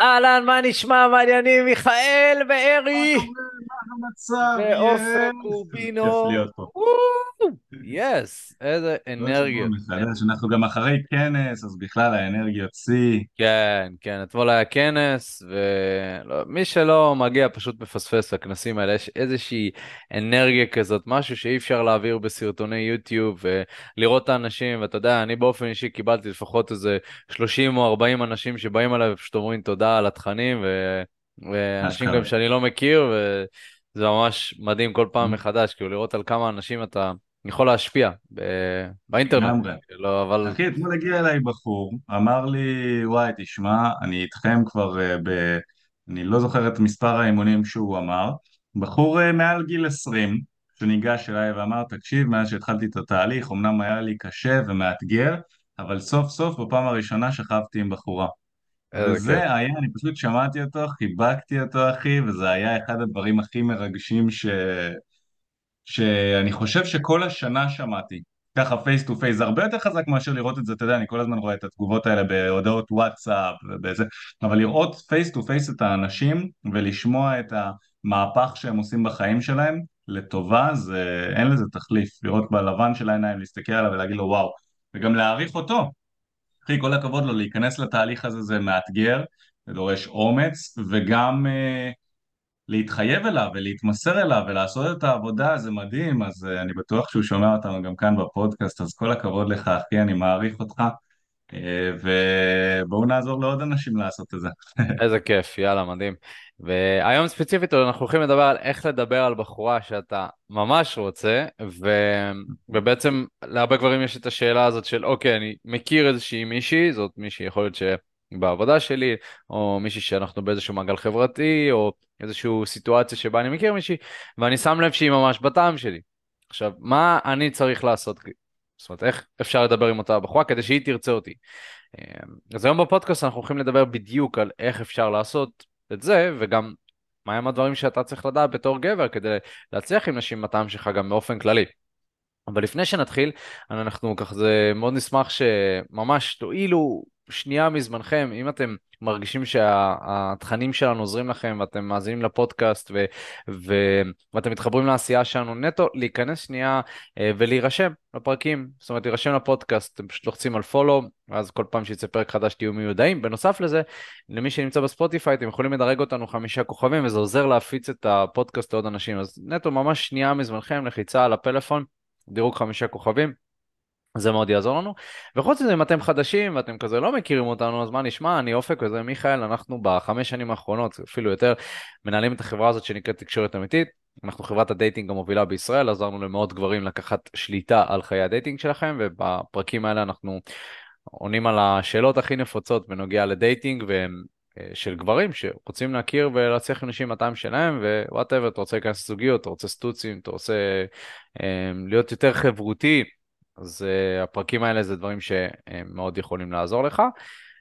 אהלן, מה נשמע? מעניינים, מיכאל וארי! המצב? להיות פה. יס, איזה אנרגיות. מחדש, אנחנו גם אחרי כנס, אז בכלל האנרגיות שיא. כן, כן, אתמול היה כנס, ומי שלא מגיע פשוט מפספס לכנסים האלה, יש איזושהי אנרגיה כזאת, משהו שאי אפשר להעביר בסרטוני יוטיוב, ולראות את האנשים, ואתה יודע, אני באופן אישי קיבלתי לפחות איזה 30 או 40 אנשים שבאים אליי ופשוט אומרים תודה על התכנים, ו... ואנשים. גם שאני לא מכיר, וזה ממש מדהים כל פעם Mm. מחדש, כאילו לראות על כמה אנשים אתה יכול להשפיע באינטרנט. כאילו, אבל... אחי, אתמול הגיע אליי בחור, אמר לי, וואי, תשמע, אני איתכם כבר אה, ב... אני לא זוכר את מספר האימונים שהוא אמר, בחור אה, מעל גיל 20, שניגש אליי ואמר, תקשיב, מאז שהתחלתי את התהליך, אמנם היה לי קשה ומאתגר, אבל סוף סוף בפעם הראשונה שכבתי עם בחורה. וזה היה, אני פשוט שמעתי אותו, חיבקתי אותו, אחי, וזה היה אחד הדברים הכי מרגשים ש... שאני חושב שכל השנה שמעתי. ככה face to face, זה הרבה יותר חזק מאשר לראות את זה, אתה יודע, אני כל הזמן רואה את התגובות האלה בהודעות וואטסאפ ובזה, אבל לראות face to face את האנשים ולשמוע את המהפך שהם עושים בחיים שלהם, לטובה, זה אין לזה תחליף. לראות בלבן של העיניים, להסתכל עליו ולהגיד לו וואו, וגם להעריך אותו. אחי, כל הכבוד לו, להיכנס לתהליך הזה זה מאתגר, זה דורש אומץ, וגם אה, להתחייב אליו ולהתמסר אליו ולעשות את העבודה זה מדהים, אז אה, אני בטוח שהוא שומע אותנו גם כאן בפודקאסט, אז כל הכבוד לך, אחי, אני מעריך אותך, ובואו נעזור לעוד אנשים לעשות את זה. איזה כיף, יאללה, מדהים. והיום ספציפית אנחנו הולכים לדבר על איך לדבר על בחורה שאתה ממש רוצה, ו... ובעצם להרבה גברים יש את השאלה הזאת של אוקיי, אני מכיר איזושהי מישהי, זאת מישהי יכול להיות שהיא בעבודה שלי, או מישהי שאנחנו באיזשהו מעגל חברתי, או איזושהי סיטואציה שבה אני מכיר מישהי, ואני שם לב שהיא ממש בטעם שלי. עכשיו, מה אני צריך לעשות? זאת אומרת, איך אפשר לדבר עם אותה בחורה כדי שהיא תרצה אותי? אז היום בפודקאסט אנחנו הולכים לדבר בדיוק על איך אפשר לעשות את זה, וגם מהם הדברים שאתה צריך לדעת בתור גבר כדי להצליח עם נשים בטעם שלך גם באופן כללי. אבל לפני שנתחיל, אנחנו ככה זה מאוד נשמח שממש תועילו שנייה מזמנכם, אם אתם מרגישים שהתכנים שלנו עוזרים לכם ואתם מאזינים לפודקאסט ו, ו, ואתם מתחברים לעשייה שלנו נטו, להיכנס שנייה אה, ולהירשם לפרקים, זאת אומרת להירשם לפודקאסט, אתם פשוט לוחצים על פולו, ואז כל פעם שיצא פרק חדש תהיו מיודעים. בנוסף לזה, למי שנמצא בספוטיפיי, אתם יכולים לדרג אותנו חמישה כוכבים וזה עוזר להפיץ את הפודקאסט לעוד אנשים, אז נטו ממש שנייה מזמנכם, לחיצה על הפלאפון, דירוג חמישה כוכבים. זה מאוד יעזור לנו. וחוץ מזה, אם אתם חדשים ואתם כזה לא מכירים אותנו, אז מה נשמע? אני אופק וזה מיכאל, אנחנו בחמש שנים האחרונות, אפילו יותר, מנהלים את החברה הזאת שנקראת תקשורת אמיתית. אנחנו חברת ה dating המובילה בישראל, עזרנו למאות גברים לקחת שליטה על חיי ה dating שלכם, ובפרקים האלה אנחנו עונים על השאלות הכי נפוצות בנוגע ל dating, והם אה, של גברים שרוצים להכיר ולהצליח עם נשים מהטעם שלהם, ווואטאבר, אתה רוצה להיכנס לזוגיות, אתה רוצה סטוצים, אתה רוצה אה, להיות יותר חברותי. אז uh, הפרקים האלה זה דברים שהם מאוד יכולים לעזור לך.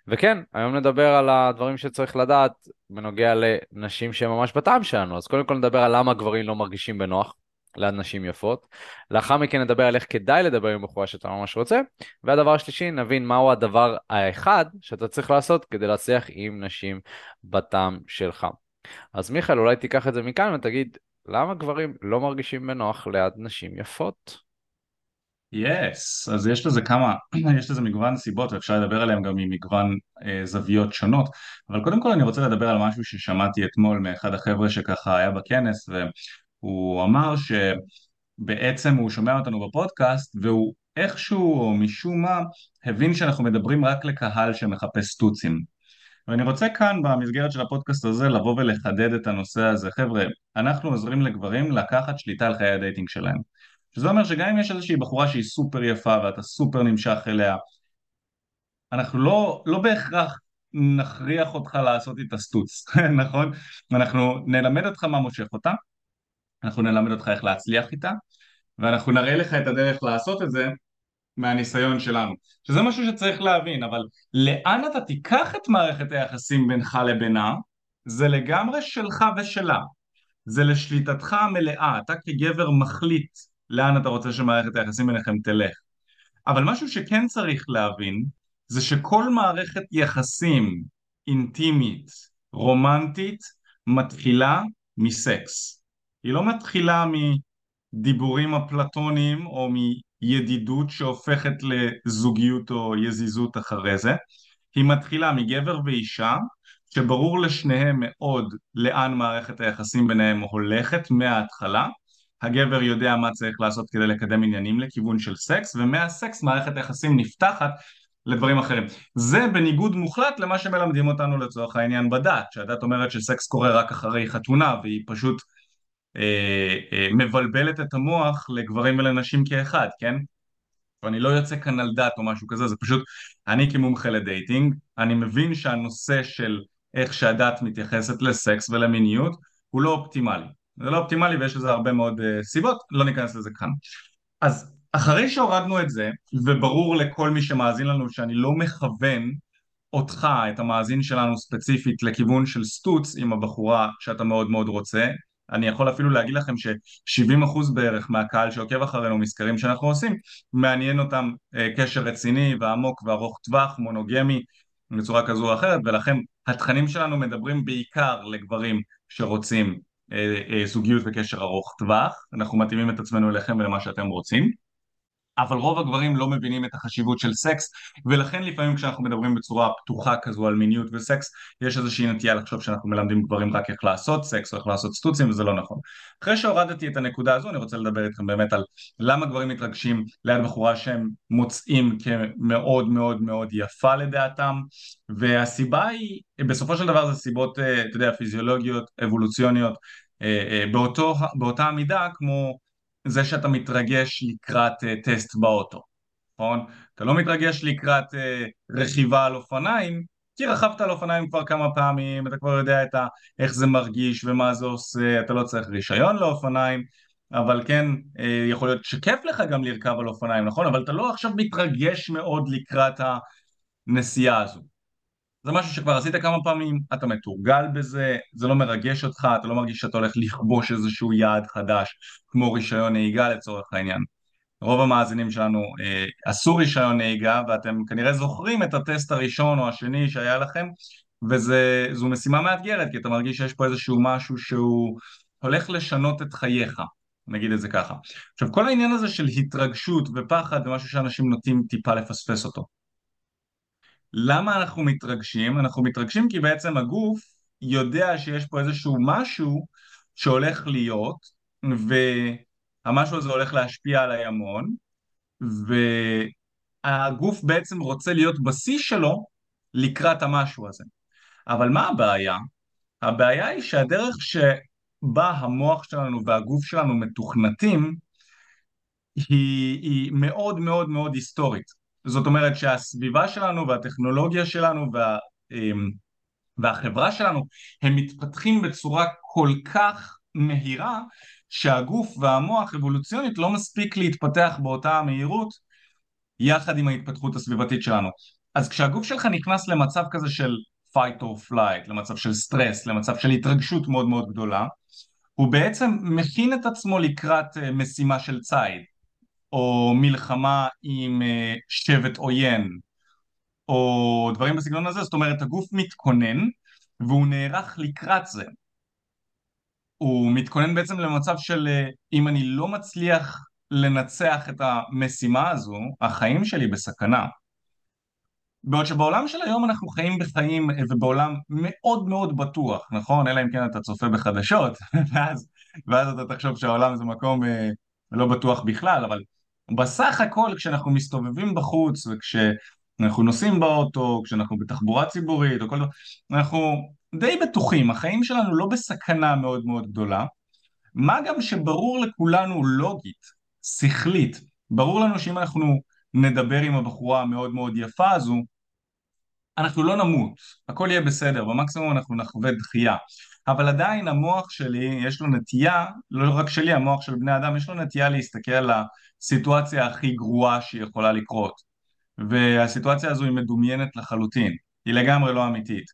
וכן, היום נדבר על הדברים שצריך לדעת בנוגע לנשים שהן ממש בטעם שלנו. אז קודם כל נדבר על למה גברים לא מרגישים בנוח ליד נשים יפות. לאחר מכן נדבר על איך כדאי לדבר עם בחורה שאתה ממש רוצה. והדבר השלישי, נבין מהו הדבר האחד שאתה צריך לעשות כדי להצליח עם נשים בטעם שלך. אז מיכאל, אולי תיקח את זה מכאן ותגיד, למה גברים לא מרגישים בנוח ליד נשים יפות? יס, yes, אז יש לזה כמה, יש לזה מגוון סיבות ואפשר לדבר עליהם גם ממגוון אה, זוויות שונות. אבל קודם כל אני רוצה לדבר על משהו ששמעתי אתמול מאחד החבר'ה שככה היה בכנס והוא אמר שבעצם הוא שומע אותנו בפודקאסט והוא איכשהו או משום מה הבין שאנחנו מדברים רק לקהל שמחפש סטוצים ואני רוצה כאן במסגרת של הפודקאסט הזה לבוא ולחדד את הנושא הזה. חבר'ה, אנחנו עוזרים לגברים לקחת שליטה על חיי ה dating שלהם שזה אומר שגם אם יש איזושהי בחורה שהיא סופר יפה ואתה סופר נמשך אליה, אנחנו לא, לא בהכרח נכריח אותך לעשות איתה סטוץ, נכון? אנחנו נלמד אותך מה מושך אותה, אנחנו נלמד אותך איך להצליח איתה, ואנחנו נראה לך את הדרך לעשות את זה מהניסיון שלנו, שזה משהו שצריך להבין, אבל לאן אתה תיקח את מערכת היחסים בינך לבינה, זה לגמרי שלך ושלה, זה לשליטתך המלאה, אתה כגבר מחליט לאן אתה רוצה שמערכת היחסים ביניכם תלך. אבל משהו שכן צריך להבין זה שכל מערכת יחסים אינטימית, רומנטית, מתחילה מסקס. היא לא מתחילה מדיבורים אפלטוניים או מידידות שהופכת לזוגיות או יזיזות אחרי זה, היא מתחילה מגבר ואישה שברור לשניהם מאוד לאן מערכת היחסים ביניהם הולכת מההתחלה הגבר יודע מה צריך לעשות כדי לקדם עניינים לכיוון של סקס ומהסקס מערכת היחסים נפתחת לדברים אחרים. זה בניגוד מוחלט למה שמלמדים אותנו לצורך העניין בדת, שהדת אומרת שסקס קורה רק אחרי חתונה והיא פשוט אה, אה, מבלבלת את המוח לגברים ולנשים כאחד, כן? ואני לא יוצא כאן על דת או משהו כזה, זה פשוט אני כמומחה לדייטינג, אני מבין שהנושא של איך שהדת מתייחסת לסקס ולמיניות הוא לא אופטימלי. זה לא אופטימלי ויש לזה הרבה מאוד uh, סיבות, לא ניכנס לזה כאן. אז אחרי שהורדנו את זה, וברור לכל מי שמאזין לנו שאני לא מכוון אותך, את המאזין שלנו ספציפית, לכיוון של סטוץ עם הבחורה שאתה מאוד מאוד רוצה, אני יכול אפילו להגיד לכם ש-70% בערך מהקהל שעוקב אחרינו מסקרים שאנחנו עושים, מעניין אותם uh, קשר רציני ועמוק וארוך טווח, מונוגמי, בצורה כזו או אחרת, ולכן התכנים שלנו מדברים בעיקר לגברים שרוצים זוגיות וקשר ארוך טווח, אנחנו מתאימים את עצמנו אליכם ולמה שאתם רוצים אבל רוב הגברים לא מבינים את החשיבות של סקס ולכן לפעמים כשאנחנו מדברים בצורה פתוחה כזו על מיניות וסקס יש איזושהי נטייה לחשוב שאנחנו מלמדים גברים רק איך לעשות סקס או איך לעשות סטוצים וזה לא נכון. אחרי שהורדתי את הנקודה הזו אני רוצה לדבר איתכם באמת על למה גברים מתרגשים ליד בחורה שהם מוצאים כמאוד מאוד מאוד יפה לדעתם והסיבה היא בסופו של דבר זה סיבות אה, אתה יודע פיזיולוגיות אבולוציוניות אה, אה, באותו, באותה מידה כמו זה שאתה מתרגש לקראת uh, טסט באוטו, נכון? אתה לא מתרגש לקראת uh, רכיבה על אופניים, כי רכבת על אופניים כבר כמה פעמים, אתה כבר יודע את ה, איך זה מרגיש ומה זה עושה, אתה לא צריך רישיון לאופניים, אבל כן, uh, יכול להיות שכיף לך גם לרכב על אופניים, נכון? אבל אתה לא עכשיו מתרגש מאוד לקראת הנסיעה הזו. זה משהו שכבר עשית כמה פעמים, אתה מתורגל בזה, זה לא מרגש אותך, אתה לא מרגיש שאתה הולך לכבוש איזשהו יעד חדש, כמו רישיון נהיגה לצורך העניין. רוב המאזינים שלנו אה, עשו רישיון נהיגה ואתם כנראה זוכרים את הטסט הראשון או השני שהיה לכם וזו משימה מאתגרת כי אתה מרגיש שיש פה איזשהו משהו שהוא הולך לשנות את חייך, נגיד את זה ככה. עכשיו כל העניין הזה של התרגשות ופחד זה משהו שאנשים נוטים טיפה לפספס אותו. למה אנחנו מתרגשים? אנחנו מתרגשים כי בעצם הגוף יודע שיש פה איזשהו משהו שהולך להיות והמשהו הזה הולך להשפיע עליי המון והגוף בעצם רוצה להיות בשיא שלו לקראת המשהו הזה. אבל מה הבעיה? הבעיה היא שהדרך שבה המוח שלנו והגוף שלנו מתוכנתים היא, היא מאוד מאוד מאוד היסטורית. זאת אומרת שהסביבה שלנו והטכנולוגיה שלנו וה, אמ, והחברה שלנו הם מתפתחים בצורה כל כך מהירה שהגוף והמוח אבולוציונית לא מספיק להתפתח באותה המהירות יחד עם ההתפתחות הסביבתית שלנו. אז כשהגוף שלך נכנס למצב כזה של fight or flight, למצב של סטרס, למצב של התרגשות מאוד מאוד גדולה, הוא בעצם מכין את עצמו לקראת אה, משימה של ציד. או מלחמה עם אה, שבט עוין או דברים בסגנון הזה, זאת אומרת הגוף מתכונן והוא נערך לקראת זה. הוא מתכונן בעצם למצב של אה, אם אני לא מצליח לנצח את המשימה הזו, החיים שלי בסכנה. בעוד שבעולם של היום אנחנו חיים בחיים אה, ובעולם מאוד מאוד בטוח, נכון? אלא אם כן אתה צופה בחדשות, ואז, ואז אתה תחשוב שהעולם זה מקום אה, לא בטוח בכלל, אבל בסך הכל כשאנחנו מסתובבים בחוץ וכשאנחנו נוסעים באוטו, כשאנחנו בתחבורה ציבורית או כל דבר, אנחנו די בטוחים, החיים שלנו לא בסכנה מאוד מאוד גדולה, מה גם שברור לכולנו לוגית, שכלית, ברור לנו שאם אנחנו נדבר עם הבחורה המאוד מאוד יפה הזו, אנחנו לא נמות, הכל יהיה בסדר, במקסימום אנחנו נחווה דחייה. אבל עדיין המוח שלי יש לו נטייה, לא רק שלי, המוח של בני אדם יש לו נטייה להסתכל על הסיטואציה הכי גרועה שיכולה לקרות. והסיטואציה הזו היא מדומיינת לחלוטין, היא לגמרי לא אמיתית.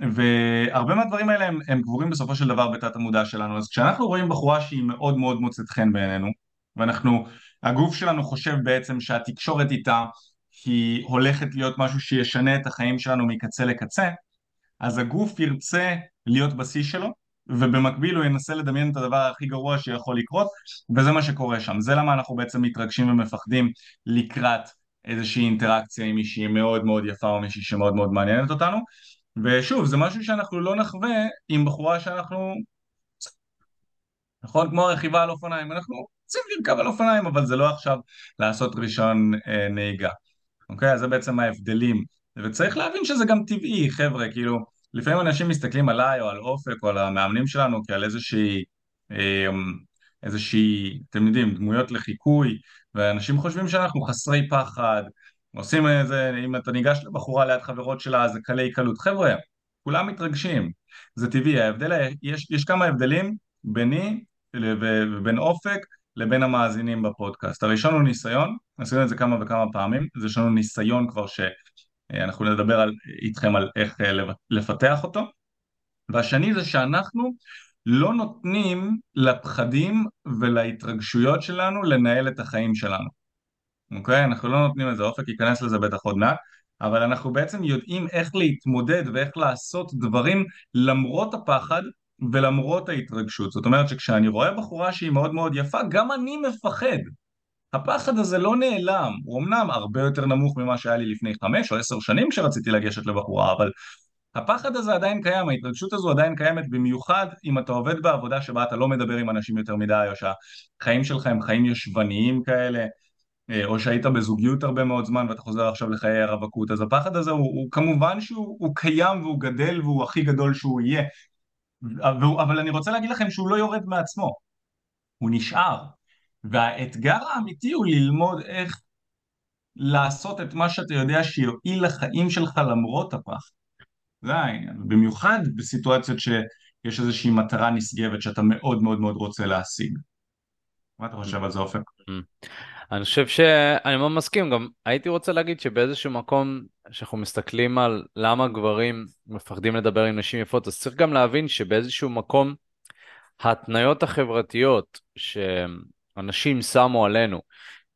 והרבה מהדברים האלה הם, הם קבורים בסופו של דבר בתת המודע שלנו. אז כשאנחנו רואים בחורה שהיא מאוד מאוד מוצאת חן בעינינו ואנחנו, הגוף שלנו חושב בעצם שהתקשורת איתה היא הולכת להיות משהו שישנה את החיים שלנו מקצה לקצה אז הגוף ירצה להיות בשיא שלו ובמקביל הוא ינסה לדמיין את הדבר הכי גרוע שיכול לקרות וזה מה שקורה שם. זה למה אנחנו בעצם מתרגשים ומפחדים לקראת איזושהי אינטראקציה עם מישהי מאוד מאוד יפה או מישהי שמאוד מאוד מעניינת אותנו. ושוב זה משהו שאנחנו לא נחווה עם בחורה שאנחנו נכון? כמו רכיבה על אופניים, אנחנו רוצים לרכב על אופניים אבל זה לא עכשיו לעשות רישיון אה, נהיגה. אוקיי? אז זה בעצם ההבדלים. וצריך להבין שזה גם טבעי חבר'ה כאילו לפעמים אנשים מסתכלים עליי או על אופק או על המאמנים שלנו כעל איזושהי אה, איזושהי, אתם יודעים, דמויות לחיקוי ואנשים חושבים שאנחנו חסרי פחד עושים איזה, אם אתה ניגש לבחורה ליד חברות שלה זה קלי קלות חבר'ה, כולם מתרגשים זה טבעי, ההבדל, יש, יש כמה הבדלים ביני ובין אופק לבין המאזינים בפודקאסט. הראשון הוא ניסיון, עשינו את זה כמה וכמה פעמים, אז יש לנו ניסיון כבר שאנחנו נדבר על, איתכם על איך אה, לפתח אותו, והשני זה שאנחנו לא נותנים לפחדים ולהתרגשויות שלנו לנהל את החיים שלנו, אוקיי? אנחנו לא נותנים לזה, אופק ייכנס לזה בטח עוד מעט, אבל אנחנו בעצם יודעים איך להתמודד ואיך לעשות דברים למרות הפחד ולמרות ההתרגשות, זאת אומרת שכשאני רואה בחורה שהיא מאוד מאוד יפה, גם אני מפחד. הפחד הזה לא נעלם, הוא אמנם הרבה יותר נמוך ממה שהיה לי לפני חמש או עשר שנים כשרציתי לגשת לבחורה, אבל הפחד הזה עדיין קיים, ההתרגשות הזו עדיין קיימת, במיוחד אם אתה עובד בעבודה שבה אתה לא מדבר עם אנשים יותר מדי, או שהחיים שלך הם חיים ישבניים כאלה, אה, או שהיית בזוגיות הרבה מאוד זמן ואתה חוזר עכשיו לחיי הרווקות, אז הפחד הזה הוא, הוא כמובן שהוא קיים והוא גדל והוא הכי גדול שהוא יהיה, אבל אני רוצה להגיד לכם שהוא לא יורד מעצמו, הוא נשאר. והאתגר האמיתי הוא ללמוד איך לעשות את מה שאתה יודע שיועיל לחיים שלך למרות הפחד. זה העניין, במיוחד בסיטואציות שיש איזושהי מטרה נשגבת שאתה מאוד מאוד מאוד רוצה להשיג. מה אתה חושב על זה אופק? Mm. אני חושב שאני מאוד מסכים, גם הייתי רוצה להגיד שבאיזשהו מקום שאנחנו מסתכלים על למה גברים מפחדים לדבר עם נשים יפות, אז צריך גם להבין שבאיזשהו מקום ההתניות החברתיות שאנשים שמו עלינו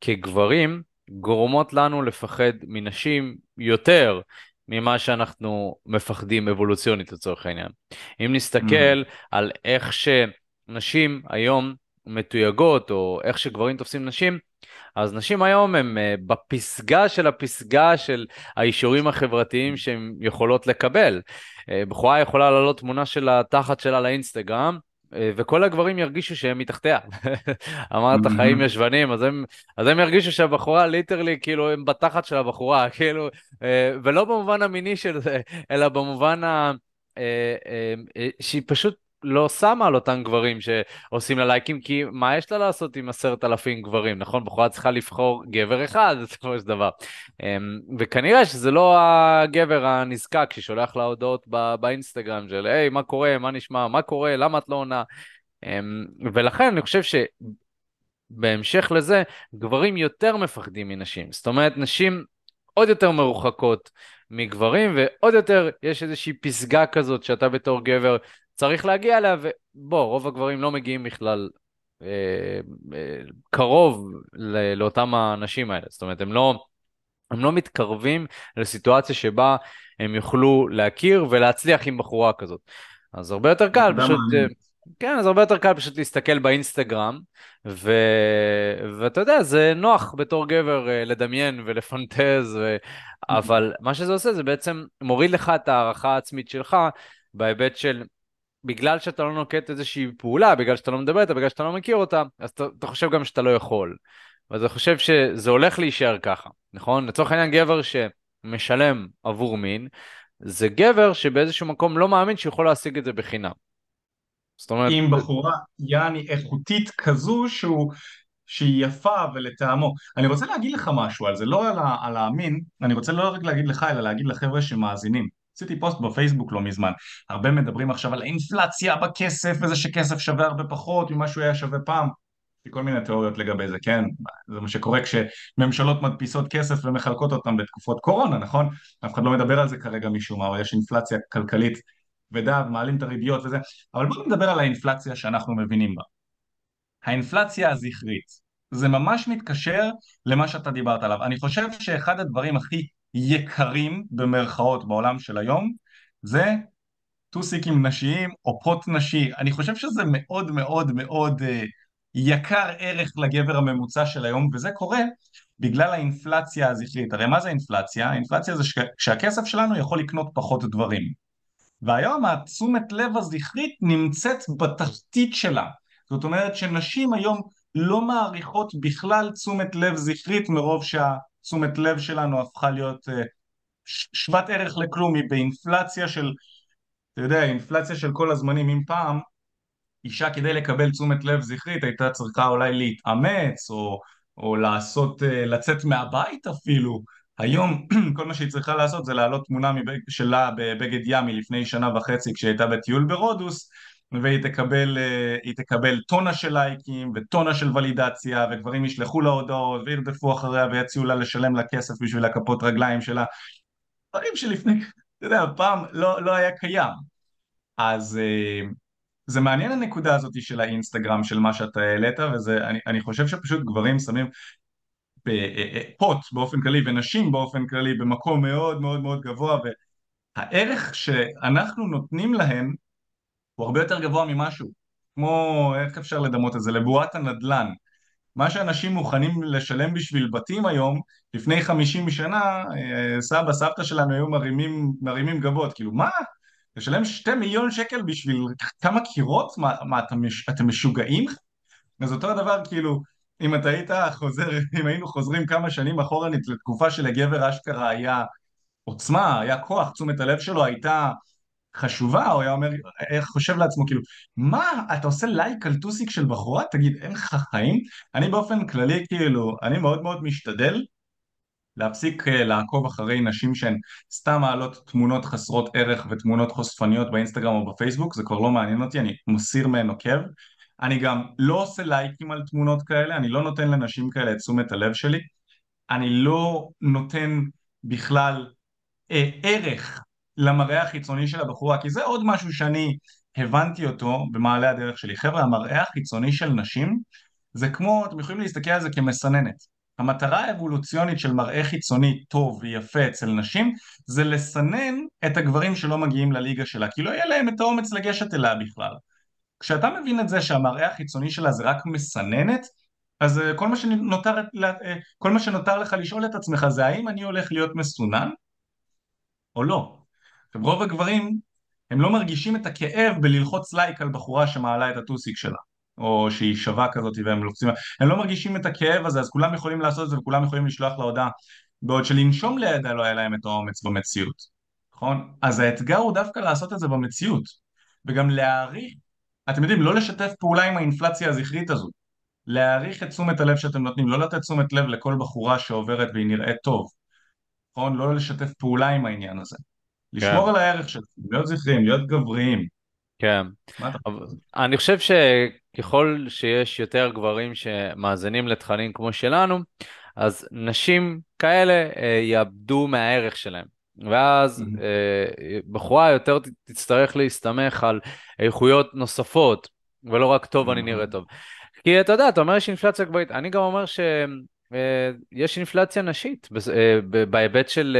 כגברים גורמות לנו לפחד מנשים יותר ממה שאנחנו מפחדים אבולוציונית לצורך העניין. אם נסתכל mm-hmm. על איך שנשים היום מתויגות, או איך שגברים תופסים נשים, אז נשים היום הן אה, בפסגה של הפסגה של האישורים החברתיים שהן יכולות לקבל. אה, בחורה יכולה לעלות תמונה של התחת שלה לאינסטגרם, וכל הגברים ירגישו שהם מתחתיה. אמרת חיים ישבנים, אז הם, אז הם ירגישו שהבחורה ליטרלי, כאילו, הם בתחת של הבחורה, כאילו, ולא במובן המיני של זה, אלא במובן ה... שהיא פשוט לא שמה על אותם גברים שעושים לה לייקים, כי מה יש לה לעשות עם עשרת אלפים גברים, נכון? בחורה צריכה לבחור גבר אחד, בסופו של דבר. אמ, וכנראה שזה לא הגבר הנזקק ששולח לה הודעות באינסטגרם של, היי, מה קורה, מה נשמע, מה קורה, למה את לא עונה? אמ, ולכן אני חושב ש... בהמשך לזה, גברים יותר מפחדים מנשים. זאת אומרת, נשים עוד יותר מרוחקות מגברים, ועוד יותר יש איזושהי פסגה כזאת שאתה בתור גבר צריך להגיע אליה, ובוא, רוב הגברים לא מגיעים בכלל אה, אה, קרוב ל- לאותם האנשים האלה. זאת אומרת, הם לא, הם לא מתקרבים לסיטואציה שבה הם יוכלו להכיר ולהצליח עם בחורה כזאת. אז הרבה יותר קל פשוט... אה, כן, אז הרבה יותר קל פשוט להסתכל באינסטגרם, ו... ואתה יודע, זה נוח בתור גבר אה, לדמיין ולפנטז, ו... אבל מה שזה עושה זה בעצם מוריד לך את ההערכה העצמית שלך בהיבט של בגלל שאתה לא נוקט איזושהי פעולה, בגלל שאתה לא מדבר איתה, בגלל שאתה לא מכיר אותה, אז אתה, אתה חושב גם שאתה לא יכול. אני חושב שזה הולך להישאר ככה, נכון? לצורך העניין גבר שמשלם עבור מין, זה גבר שבאיזשהו מקום לא מאמין שיכול להשיג את זה בחינם. זאת אומרת... עם בחורה יעני איכותית כזו שהוא... שהיא יפה ולטעמו. אני רוצה להגיד לך משהו על זה, לא על, על המין, אני רוצה לא רק להגיד לך, אלא להגיד לחבר'ה שמאזינים. עשיתי פוסט בפייסבוק לא מזמן, הרבה מדברים עכשיו על האינפלציה בכסף וזה שכסף שווה הרבה פחות ממה שהוא היה שווה פעם יש לי כל מיני תיאוריות לגבי זה, כן? זה מה שקורה כשממשלות מדפיסות כסף ומחלקות אותם בתקופות קורונה, נכון? אף אחד לא מדבר על זה כרגע משום מה, אבל יש אינפלציה כלכלית כבדה ומעלים את הריביות וזה, אבל בואו נדבר על האינפלציה שאנחנו מבינים בה. האינפלציה הזכרית, זה ממש מתקשר למה שאתה דיברת עליו. אני חושב שאחד הדברים הכי יקרים במרכאות בעולם של היום זה טוסיקים נשיים או פוט נשי. אני חושב שזה מאוד מאוד מאוד אה, יקר ערך לגבר הממוצע של היום, וזה קורה בגלל האינפלציה הזכרית. הרי מה זה אינפלציה? האינפלציה זה שהכסף שלנו יכול לקנות פחות דברים. והיום התשומת לב הזכרית נמצאת בתחתית שלה. זאת אומרת שנשים היום לא מעריכות בכלל תשומת לב זכרית מרוב שהתשומת לב שלנו הפכה להיות אה, שוות ערך לכלום, היא באינפלציה של, אתה יודע, אינפלציה של כל הזמנים. אם פעם אישה כדי לקבל תשומת לב זכרית הייתה צריכה אולי להתאמץ או, או לעשות, אה, לצאת מהבית אפילו היום כל מה שהיא צריכה לעשות זה להעלות תמונה שלה בבגד ים מלפני שנה וחצי כשהיא הייתה בטיול ברודוס והיא תקבל, אה, תקבל טונה של לייקים וטונה של ולידציה וגברים ישלחו לה הודעות וירדפו אחריה ויציעו לה לשלם לה כסף בשביל הכפות רגליים שלה. דברים שלפני, אתה יודע, פעם לא, לא היה קיים. אז אה, זה מעניין הנקודה הזאת של האינסטגרם של מה שאתה העלית ואני חושב שפשוט גברים שמים פוט באופן כללי ונשים באופן כללי במקום מאוד מאוד מאוד גבוה והערך שאנחנו נותנים להם הוא הרבה יותר גבוה ממשהו כמו, איך אפשר לדמות את זה? לבועת הנדלן מה שאנשים מוכנים לשלם בשביל בתים היום, לפני חמישים שנה, אה, סבא, סבתא שלנו היו מרימים, מרימים גבות, כאילו מה? לשלם שתי מיליון שקל בשביל כמה קירות? מה, מה אתם, אתם משוגעים? אז אותו הדבר כאילו אם אתה היית חוזר, אם היינו חוזרים כמה שנים אחורנית לתקופה שלגבר אשכרה היה עוצמה, היה כוח, תשומת הלב שלו הייתה חשובה, הוא היה אומר, איך חושב לעצמו כאילו, מה, אתה עושה לייק על טוסיק של בחורה? תגיד, אין לך חיים? אני באופן כללי כאילו, אני מאוד מאוד משתדל להפסיק אה, לעקוב אחרי נשים שהן סתם מעלות תמונות חסרות ערך ותמונות חושפניות באינסטגרם או בפייסבוק, זה כבר לא מעניין אותי, אני מסיר מהן עוקב אני גם לא עושה לייקים על תמונות כאלה, אני לא נותן לנשים כאלה את תשומת הלב שלי, אני לא נותן בכלל אה, ערך למראה החיצוני של הבחורה, כי זה עוד משהו שאני הבנתי אותו במעלה הדרך שלי. חבר'ה, המראה החיצוני של נשים זה כמו, אתם יכולים להסתכל על זה כמסננת. המטרה האבולוציונית של מראה חיצוני טוב ויפה אצל נשים זה לסנן את הגברים שלא מגיעים לליגה שלה, כי לא יהיה להם את האומץ לגשת אליה בכלל. כשאתה מבין את זה שהמראה החיצוני שלה זה רק מסננת, אז אה, כל מה שנותר, אה, כל מה שנותר לך לשאול את עצמך זה האם אני הולך להיות מסונן או לא. עכשיו רוב הגברים הם לא מרגישים את הכאב בללחוץ לייק על בחורה שמעלה את הטוסיק שלה או שהיא שווה כזאת והם לוחצים הם לא מרגישים את הכאב הזה אז כולם יכולים לעשות את זה וכולם יכולים לשלוח לה הודעה בעוד שלנשום לידה לא היה להם את האומץ במציאות נכון? אז האתגר הוא דווקא לעשות את זה במציאות וגם להעריך אתם יודעים, לא לשתף פעולה עם האינפלציה הזכרית הזו. להעריך את תשומת הלב שאתם נותנים, לא לתת תשומת לב לכל בחורה שעוברת והיא נראית טוב. נכון? לא לשתף פעולה עם העניין הזה. לשמור כן. על הערך שלכם, להיות זכריים, להיות גבריים. כן. אני חושב שככל שיש יותר גברים שמאזינים לתכנים כמו שלנו, אז נשים כאלה אה, יאבדו מהערך שלהם. ואז אה, בחורה יותר תצטרך להסתמך על איכויות נוספות, ולא רק טוב אני נראה טוב. כי אתה יודע, אתה אומר יש אינפלציה גבוהית, אני גם אומר שיש אה, אינפלציה נשית אה, בהיבט של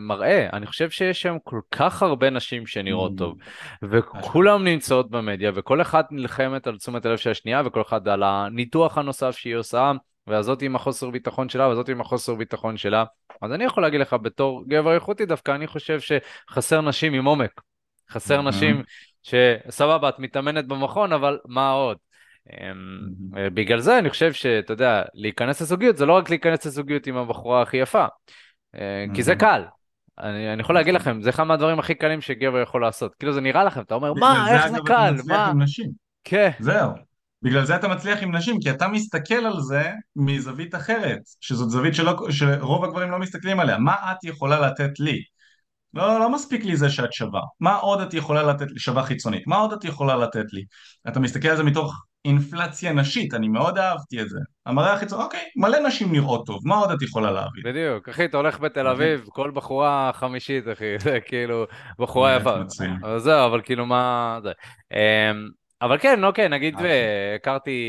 מראה. אני חושב שיש שם כל כך הרבה נשים שנראות טוב, וכולם נמצאות במדיה, וכל אחת נלחמת על תשומת הלב של השנייה, וכל אחד על הניתוח הנוסף שהיא עושה. והזאת עם החוסר ביטחון שלה, וזאת עם החוסר ביטחון שלה. אז אני יכול להגיד לך, בתור גבר איכותי, דווקא אני חושב שחסר נשים עם עומק. חסר נשים שסבבה, את מתאמנת במכון, אבל מה עוד? אמ, בגלל זה אני חושב שאתה יודע, להיכנס לזוגיות זה לא רק להיכנס לזוגיות עם הבחורה הכי יפה, אה, כי זה קל. אני, אני יכול להגיד לכם, זה אחד מהדברים הכי קלים שגבר יכול לעשות. כאילו זה נראה לכם, אתה אומר, מה, איך זה קל, מה? כן. זהו. בגלל זה אתה מצליח עם נשים, כי אתה מסתכל על זה מזווית אחרת, שזאת זווית שלא, שרוב הגברים לא מסתכלים עליה. מה את יכולה לתת לי? לא, לא מספיק לי זה שאת שווה. מה עוד את יכולה לתת לי? שווה חיצונית. מה עוד את יכולה לתת לי? אתה מסתכל על זה מתוך אינפלציה נשית, אני מאוד אהבתי את זה. המראה החיצוני, אוקיי, מלא נשים נראות טוב, מה עוד את יכולה להביא? בדיוק, אחי, אתה הולך בתל אביב, כל בחורה חמישית, אחי, זה כאילו, בחורה יפה. זהו, אבל כאילו מה... זה. אמ, אבל כן, אוקיי, נגיד והכרתי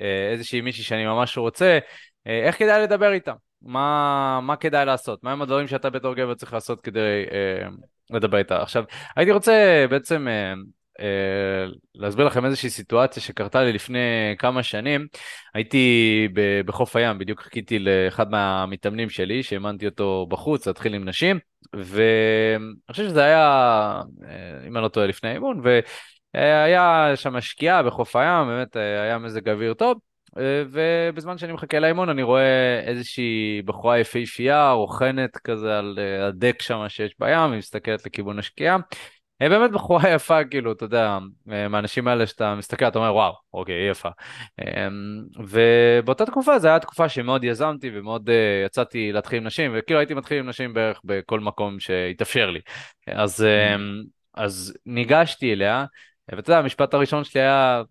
אה, איזושהי מישהי שאני ממש רוצה, אה, איך כדאי לדבר איתה? מה, מה כדאי לעשות? מהם הדברים שאתה בתור גבר צריך לעשות כדי אה, לדבר איתה. עכשיו, הייתי רוצה בעצם אה, אה, להסביר לכם איזושהי סיטואציה שקרתה לי לפני כמה שנים. הייתי בחוף הים, בדיוק חיכיתי לאחד מהמתאמנים שלי, שהאמנתי אותו בחוץ, להתחיל עם נשים, ואני חושב שזה היה, אה, אם אני לא טועה, לפני האימון, והיה שם שקיעה בחוף הים, באמת היה מזג אוויר טוב. ובזמן שאני מחכה לאימון אני רואה איזושהי בחורה יפהפייה רוכנת כזה על הדק שם שיש בים, היא מסתכלת לכיוון השקיעה. היא באמת בחורה יפה, כאילו, אתה יודע, מהאנשים האלה שאתה מסתכל, אתה אומר, וואו, אוקיי, היא יפה. אמ, ובאותה תקופה, זו הייתה תקופה שמאוד יזמתי ומאוד uh, יצאתי להתחיל עם נשים, וכאילו הייתי מתחיל עם נשים בערך בכל מקום שהתאפשר לי. אז, um, אז ניגשתי אליה, ואתה יודע, המשפט הראשון שלי היה,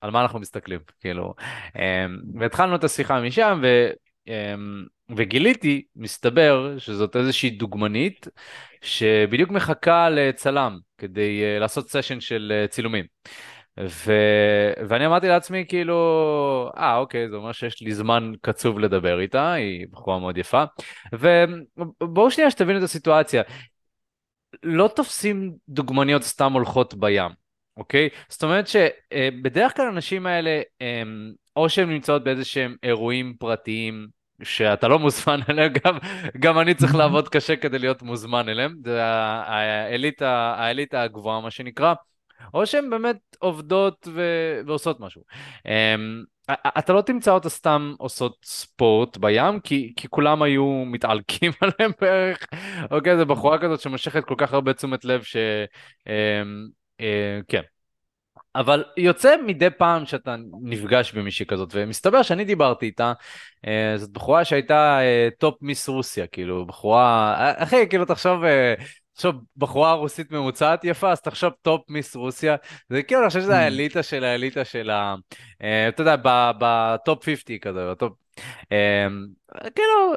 על מה אנחנו מסתכלים, כאילו. Um, והתחלנו את השיחה משם, ו... וגיליתי, מסתבר, שזאת איזושהי דוגמנית שבדיוק מחכה לצלם כדי uh, לעשות סשן של uh, צילומים. ו... ואני אמרתי לעצמי כאילו, אה אוקיי, זה אומר שיש לי זמן קצוב לדבר איתה, היא בחורה מאוד יפה. ובואו שנייה שתבינו את הסיטואציה. לא תופסים דוגמניות סתם הולכות בים, אוקיי? זאת אומרת שבדרך כלל האנשים האלה, או שהן נמצאות באיזה שהם אירועים פרטיים שאתה לא מוזמן אליהם, גם, גם אני צריך לעבוד קשה כדי להיות מוזמן אליהם, זה האליטה, האליטה הגבוהה מה שנקרא, או שהן באמת עובדות ו... ועושות משהו. אמ, אתה לא תמצא אותה סתם עושות ספורט בים, כי, כי כולם היו מתעלקים עליהם בערך. אוקיי, זו בחורה כזאת שמושכת כל כך הרבה תשומת לב ש... אמ, אה, כן. אבל יוצא מדי פעם שאתה נפגש במישהי כזאת, ומסתבר שאני דיברתי איתה, אה, זאת בחורה שהייתה אה, top Miss רוסיה, כאילו, בחורה, אה, אחי, כאילו, תחשוב, תחשוב, בחורה רוסית ממוצעת יפה, אז תחשוב top Miss רוסיה, זה כאילו, אני חושב שזה mm. האליטה של האליטה של ה... אתה יודע, ב top 50 כזה, ב top... כאילו,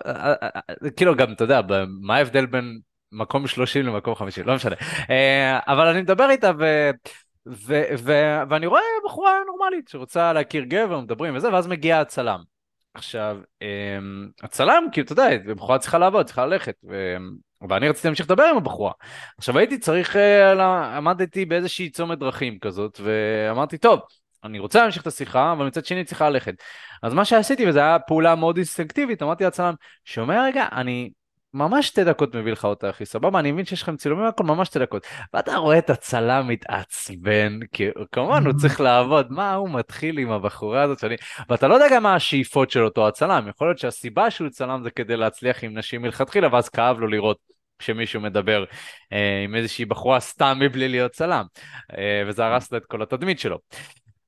כאילו גם, אתה יודע, מה ההבדל בין מקום 30 למקום 50, לא משנה. אבל אני מדבר איתה ו... ו- ו- ואני רואה בחורה נורמלית שרוצה להכיר גבר, מדברים וזה, ואז מגיע הצלם. עכשיו, אמ, הצלם, כאילו, אתה יודע, בחורה צריכה לעבוד, צריכה ללכת, ו... ואני רציתי להמשיך לדבר עם הבחורה. עכשיו הייתי צריך, אה, עמדתי באיזושהי צומת דרכים כזאת, ואמרתי, טוב, אני רוצה להמשיך את השיחה, אבל מצד שני צריכה ללכת. אז מה שעשיתי, וזו הייתה פעולה מאוד אינסטינקטיבית, אמרתי לצלם, שומע רגע, אני ממש שתי דקות מביא לך אותה, אחי, סבבה? אני מבין שיש לכם צילומים הכל ממש שתי דקות. ואתה רואה את הצלם מתעצבן, כי כמובן הוא צריך לעבוד, מה הוא מתחיל עם הבחורה הזאת שאני... ואתה לא יודע גם מה השאיפות של אותו הצלם, יכול להיות שהסיבה שהוא צלם זה כדי להצליח עם נשים מלכתחילה, ואז כאב לו לראות כשמישהו מדבר אה, עם איזושהי בחורה סתם מבלי להיות צלם, אה, וזה הרס לו את כל התדמית שלו.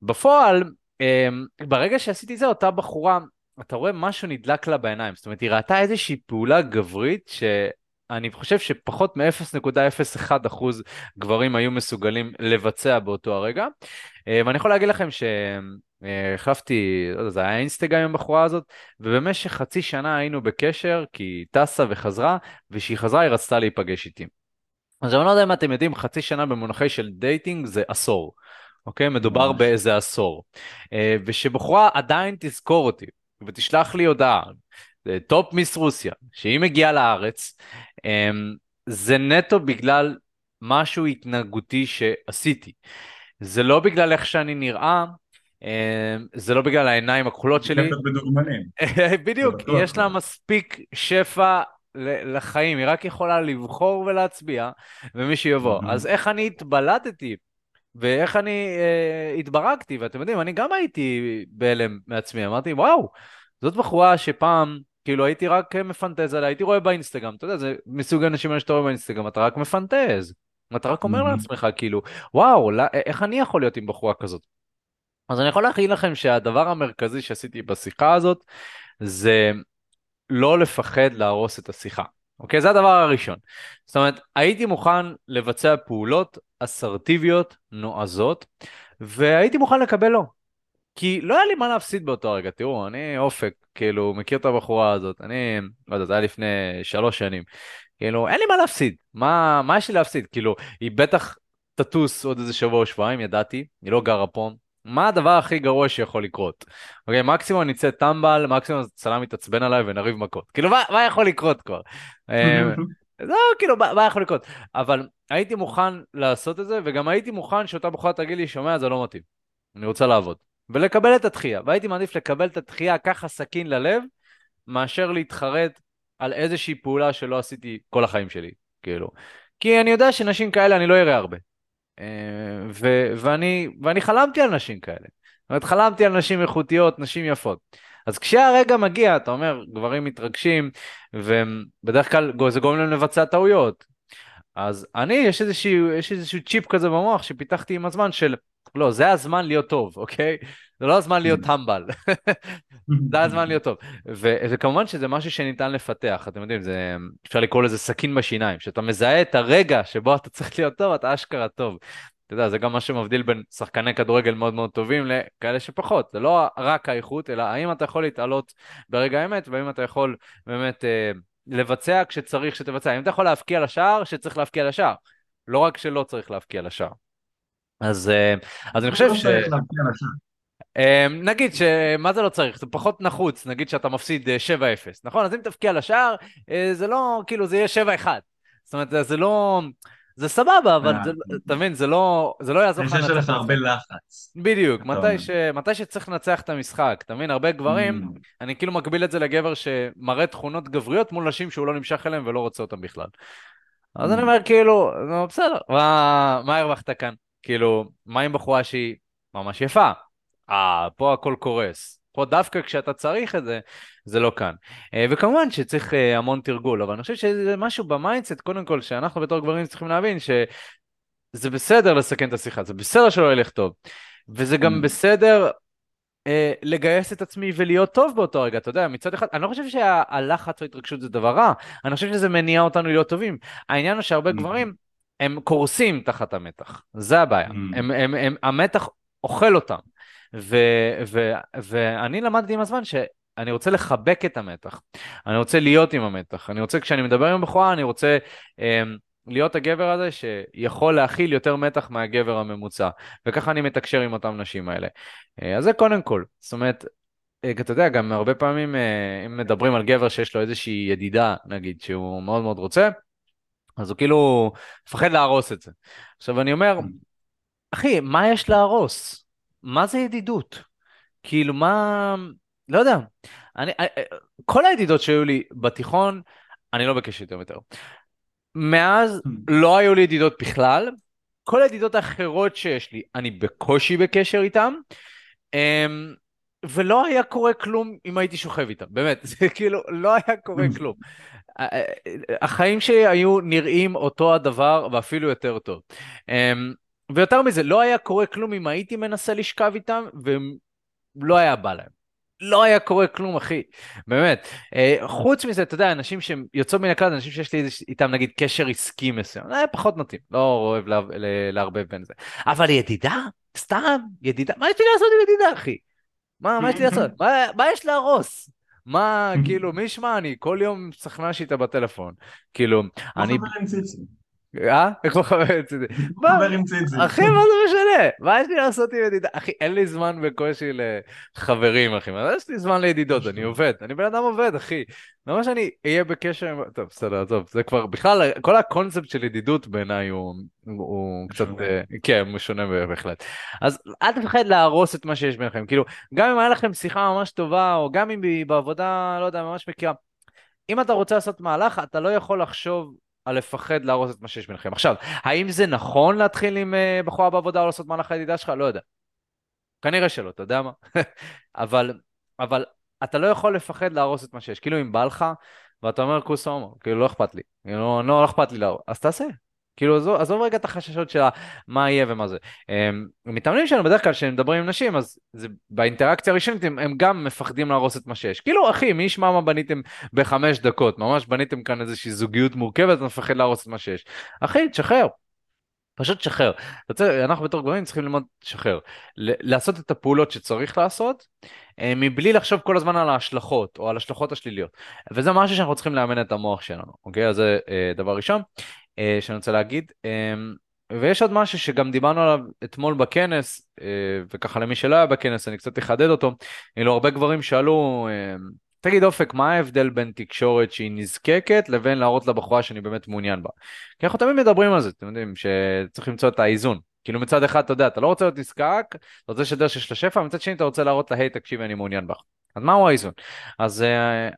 בפועל, אה, ברגע שעשיתי זה, אותה בחורה אתה רואה משהו נדלק לה בעיניים, זאת אומרת היא ראתה איזושהי פעולה גברית שאני חושב שפחות מ-0.01% גברים היו מסוגלים לבצע באותו הרגע. אה, ואני יכול להגיד לכם שהחלפתי, לא יודע, זה היה אינסטגרם עם הבחורה הזאת, ובמשך חצי שנה היינו בקשר, כי היא טסה וחזרה, וכשהיא חזרה היא רצתה להיפגש איתי. אז אני לא יודע אם אתם יודעים, חצי שנה במונחי של dating זה עשור. אוקיי? מדובר באיזה עשור. אה, ושבחורה עדיין תזכור אותי. ותשלח לי הודעה, top Miss רוסיה, שהיא מגיעה לארץ, אמ, זה נטו בגלל משהו התנהגותי שעשיתי. זה לא בגלל איך שאני נראה, אמ, זה לא בגלל העיניים הכחולות שלי. בדיוק, יש לה מספיק שפע לחיים, היא רק יכולה לבחור ולהצביע, ומי שיבוא. אז איך אני התבלטתי ואיך אני אה, התברגתי, ואתם יודעים, אני גם הייתי בהלם מעצמי, אמרתי, וואו, זאת בחורה שפעם, כאילו הייתי רק מפנטז עליה, הייתי רואה באינסטגרם, אתה יודע, זה מסוג האנשים האלה שאתה רואה באינסטגרם, אתה רק מפנטז. אתה רק אומר mm-hmm. לעצמך, כאילו, וואו, לא, איך אני יכול להיות עם בחורה כזאת? אז אני יכול להכין לכם שהדבר המרכזי שעשיתי בשיחה הזאת, זה לא לפחד להרוס את השיחה. אוקיי? זה הדבר הראשון. זאת אומרת, הייתי מוכן לבצע פעולות אסרטיביות, נועזות, והייתי מוכן לקבל לא. כי לא היה לי מה להפסיד באותו רגע, תראו, אני אופק, כאילו, מכיר את הבחורה הזאת, אני, לא יודע, זה היה לפני שלוש שנים. כאילו, אין לי מה להפסיד, מה, מה יש לי להפסיד? כאילו, היא בטח תטוס עוד איזה שבוע או שבועיים, ידעתי, היא לא גרה פה, מה הדבר הכי גרוע שיכול לקרות? אוקיי, מקסימום אני אצא טמבל, מקסימום צלם יתעצבן עליי ונריב מכות. כאילו, מה, מה יכול לקרות כבר? אה, לא, כאילו, מה, מה יכול לקרות? אבל הייתי מוכן לעשות את זה, וגם הייתי מוכן שאותה בחורה תגיד לי, שומע, זה לא מתאים, אני רוצה לעבוד. ולקבל את התחייה, והייתי מעדיף לקבל את התחייה ככה סכין ללב, מאשר להתחרט על איזושהי פעולה שלא עשיתי כל החיים שלי, כאילו. כי אני יודע שנשים כאלה אני לא אראה הרבה. ו- ואני, ואני חלמתי על נשים כאלה. זאת אומרת, חלמתי על נשים איכותיות, נשים יפות. אז כשהרגע מגיע, אתה אומר, גברים מתרגשים, ובדרך כלל זה גורם להם לבצע טעויות. אז אני, יש איזשהו, יש איזשהו צ'יפ כזה במוח שפיתחתי עם הזמן של, לא, זה הזמן להיות טוב, אוקיי? זה לא הזמן להיות טמבל. זה הזמן להיות טוב. ו- וכמובן שזה משהו שניתן לפתח, אתם יודעים, זה, אפשר לקרוא לזה סכין בשיניים, שאתה מזהה את הרגע שבו אתה צריך להיות טוב, אתה אשכרה טוב. אתה יודע, זה גם מה שמבדיל בין שחקני כדורגל מאוד מאוד טובים לכאלה שפחות. זה לא רק האיכות, אלא האם אתה יכול להתעלות ברגע האמת, והאם אתה יכול באמת אה, לבצע כשצריך שתבצע. האם אתה יכול להבקיע לשער שצריך להבקיע לשער. לא רק שלא צריך להבקיע לשער. אז, אה, אז אני חושב לא ש... אמ, נגיד שמה זה לא צריך, זה פחות נחוץ, נגיד שאתה מפסיד 7-0, אה, נכון? אז אם תבקיע לשער, אה, זה לא, כאילו זה יהיה 7-1. זאת אומרת, זה לא... זה סבבה, אבל. זה, אתה מבין, זה לא, לא יעזור לך לנצח. יש לך הרבה לחץ. בדיוק, מתי, שצריך לנצח את המשחק, אתה מבין, הרבה גברים, mm. אני כאילו מקביל את זה לגבר שמראה תכונות גבריות מול נשים שהוא לא נמשך אליהן ולא רוצה אותן בכלל. אז אני mm. אומר כאילו, בסדר, מה הרווחת כאן? כאילו, מה עם בחורה שהיא ממש יפה? אה, פה הכל קורס. פה דווקא כשאתה צריך את זה, זה לא כאן. אה, וכמובן שצריך אה, המון תרגול, אבל אני חושב שזה משהו ב mindset, קודם כל, שאנחנו בתור גברים צריכים להבין שזה בסדר לסכן את השיחה, זה בסדר שלא ילך טוב. וזה גם mm. בסדר אה, לגייס את עצמי ולהיות טוב באותו רגע, אתה יודע, מצד אחד, אני לא חושב שהלחץ או ההתרגשות זה דבר רע, אני חושב שזה מניע אותנו להיות טובים. העניין הוא שהרבה mm. גברים, הם קורסים תחת המתח, זה הבעיה. Mm. הם, הם, הם, המתח אוכל אותם. ו, ו, ואני למדתי עם הזמן שאני רוצה לחבק את המתח, אני רוצה להיות עם המתח, אני רוצה, כשאני מדבר עם בחורה, אני רוצה אה, להיות הגבר הזה שיכול להכיל יותר מתח מהגבר הממוצע, וככה אני מתקשר עם אותן נשים האלה. אה, אז זה קודם כל, זאת אומרת, אה, אתה יודע, גם הרבה פעמים, אה, אם מדברים על גבר שיש לו איזושהי ידידה, נגיד, שהוא מאוד מאוד רוצה, אז הוא כאילו מפחד להרוס את זה. עכשיו אני אומר, אחי, מה יש להרוס? מה זה ידידות? כאילו, מה... לא יודע. אני, אה, אה, כל הידידות שהיו לי בתיכון, אני לא בקשר יותר. מאז hmm. לא היו לי ידידות בכלל. כל הידידות האחרות שיש לי, אני בקושי בקשר איתם. אמ, ולא היה קורה כלום אם הייתי שוכב איתם, באמת, זה כאילו, לא היה קורה hmm. כלום. החיים שלי היו נראים אותו הדבר ואפילו יותר טוב. אמ, ויותר מזה, לא היה קורה כלום אם הייתי מנסה לשכב איתם, ולא היה בא להם. לא היה קורה כלום, אחי. באמת. אה, חוץ מזה, אתה יודע, אנשים שהם יוצאים מן הכלל, אנשים שיש לי איתם נגיד קשר עסקי מסוים, זה פחות מתאים, לא אוהב לערבב בין זה. אבל ידידה? סתם, ידידה? מה יש לי לעשות עם ידידה, אחי? מה, מה יש לי לעשות? מה, מה יש להרוס? מה, כאילו, מי ישמע, אני כל יום משחק איתה בטלפון. כאילו, אני... אה? כמו חבר אצלי. חבר עם ציצי. אחי, מה זה משנה? מה יש לי לעשות עם ידידה? אחי, אין לי זמן בקושי לחברים, אחי. מה יש לי זמן לידידות? אני עובד. אני בן אדם עובד, אחי. למה שאני אהיה בקשר עם... טוב, בסדר, עזוב. זה כבר, בכלל, כל הקונספט של ידידות בעיניי הוא קצת... אה, כן, הוא שונה בהחלט. אז אל תפחד להרוס את מה שיש ביניכם. כאילו, גם אם היה לכם שיחה ממש טובה, או גם אם היא בעבודה, לא יודע, ממש מכירה. אם אתה רוצה לעשות מהלך, אתה לא יכול לחשוב על לפחד להרוס את מה שיש ביניכם. עכשיו, האם זה נכון להתחיל עם uh, בחורה בעבודה או לעשות מהלך הידידה שלך? לא יודע. כנראה שלא, אתה יודע מה? אבל, אבל אתה לא יכול לפחד להרוס את מה שיש. כאילו אם בא לך, ואתה אומר כוס הומו, כאילו לא אכפת לי. כאילו, לא, לא אכפת לי להרוס, אז תעשה. כאילו עזוב, עזוב רגע את החששות של מה יהיה ומה זה. הם, מתאמנים שלנו בדרך כלל כשהם מדברים עם נשים אז זה, באינטראקציה הראשונית הם, הם גם מפחדים להרוס את מה שיש. כאילו אחי מי ישמע מה בניתם בחמש דקות ממש בניתם כאן איזושהי זוגיות מורכבת אתה מפחד להרוס את מה שיש. אחי תשחרר. פשוט תשחרר. אנחנו בתור גברים צריכים ללמוד לשחרר. לעשות את הפעולות שצריך לעשות אה, מבלי לחשוב כל הזמן על ההשלכות או על ההשלכות השליליות. וזה משהו שאנחנו צריכים לאמן את המוח שלנו, אוקיי? אז זה אה, דבר ראשון. אה, שאני רוצה להגיד. אמ, ויש עוד משהו שגם דיברנו עליו אתמול בכנס, אה, וככה למי שלא היה בכנס אני קצת אחדד אותו. אלו הרבה גברים שאלו, תגיד אופק, מה ההבדל בין תקשורת שהיא נזקקת לבין להראות לבחורה שאני באמת מעוניין בה? כי אנחנו תמיד מדברים על זה, אתם יודעים, שצריך למצוא את האיזון. כאילו מצד אחד, אתה יודע, אתה לא רוצה להיות נזקק, אתה רוצה לשדר שיש לה שפע, מצד שני אתה רוצה להראות לה, היי, תקשיבי, אני מעוניין בך. אז מהו האיזון? אז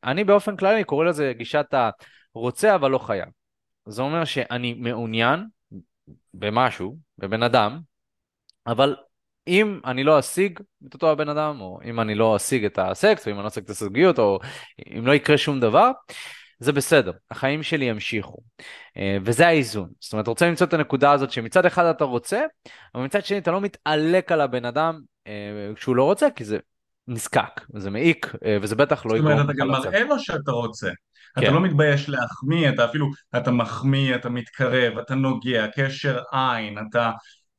אני באופן כללי קורא לזה גישת הרוצה אבל לא חייב. זה אומר שאני מעוניין במשהו, בבן אדם, אבל אם אני לא אשיג את אותו הבן אדם, או אם אני לא אשיג את הסקס, או אם אני לא אשיג את הסגיות, או אם לא יקרה שום דבר, זה בסדר, החיים שלי ימשיכו. אה, וזה האיזון. זאת אומרת, רוצה למצוא את הנקודה הזאת שמצד אחד אתה רוצה, אבל מצד שני אתה לא מתעלק על הבן אדם אה, כשהוא לא רוצה, כי זה נזקק, זה מעיק, אה, וזה בטח לא יגרום זאת אומרת, אתה גם מראה לו שאתה רוצה. כן. אתה לא מתבייש להחמיא, אתה אפילו, אתה מחמיא, אתה מתקרב, אתה נוגע, קשר עין, אתה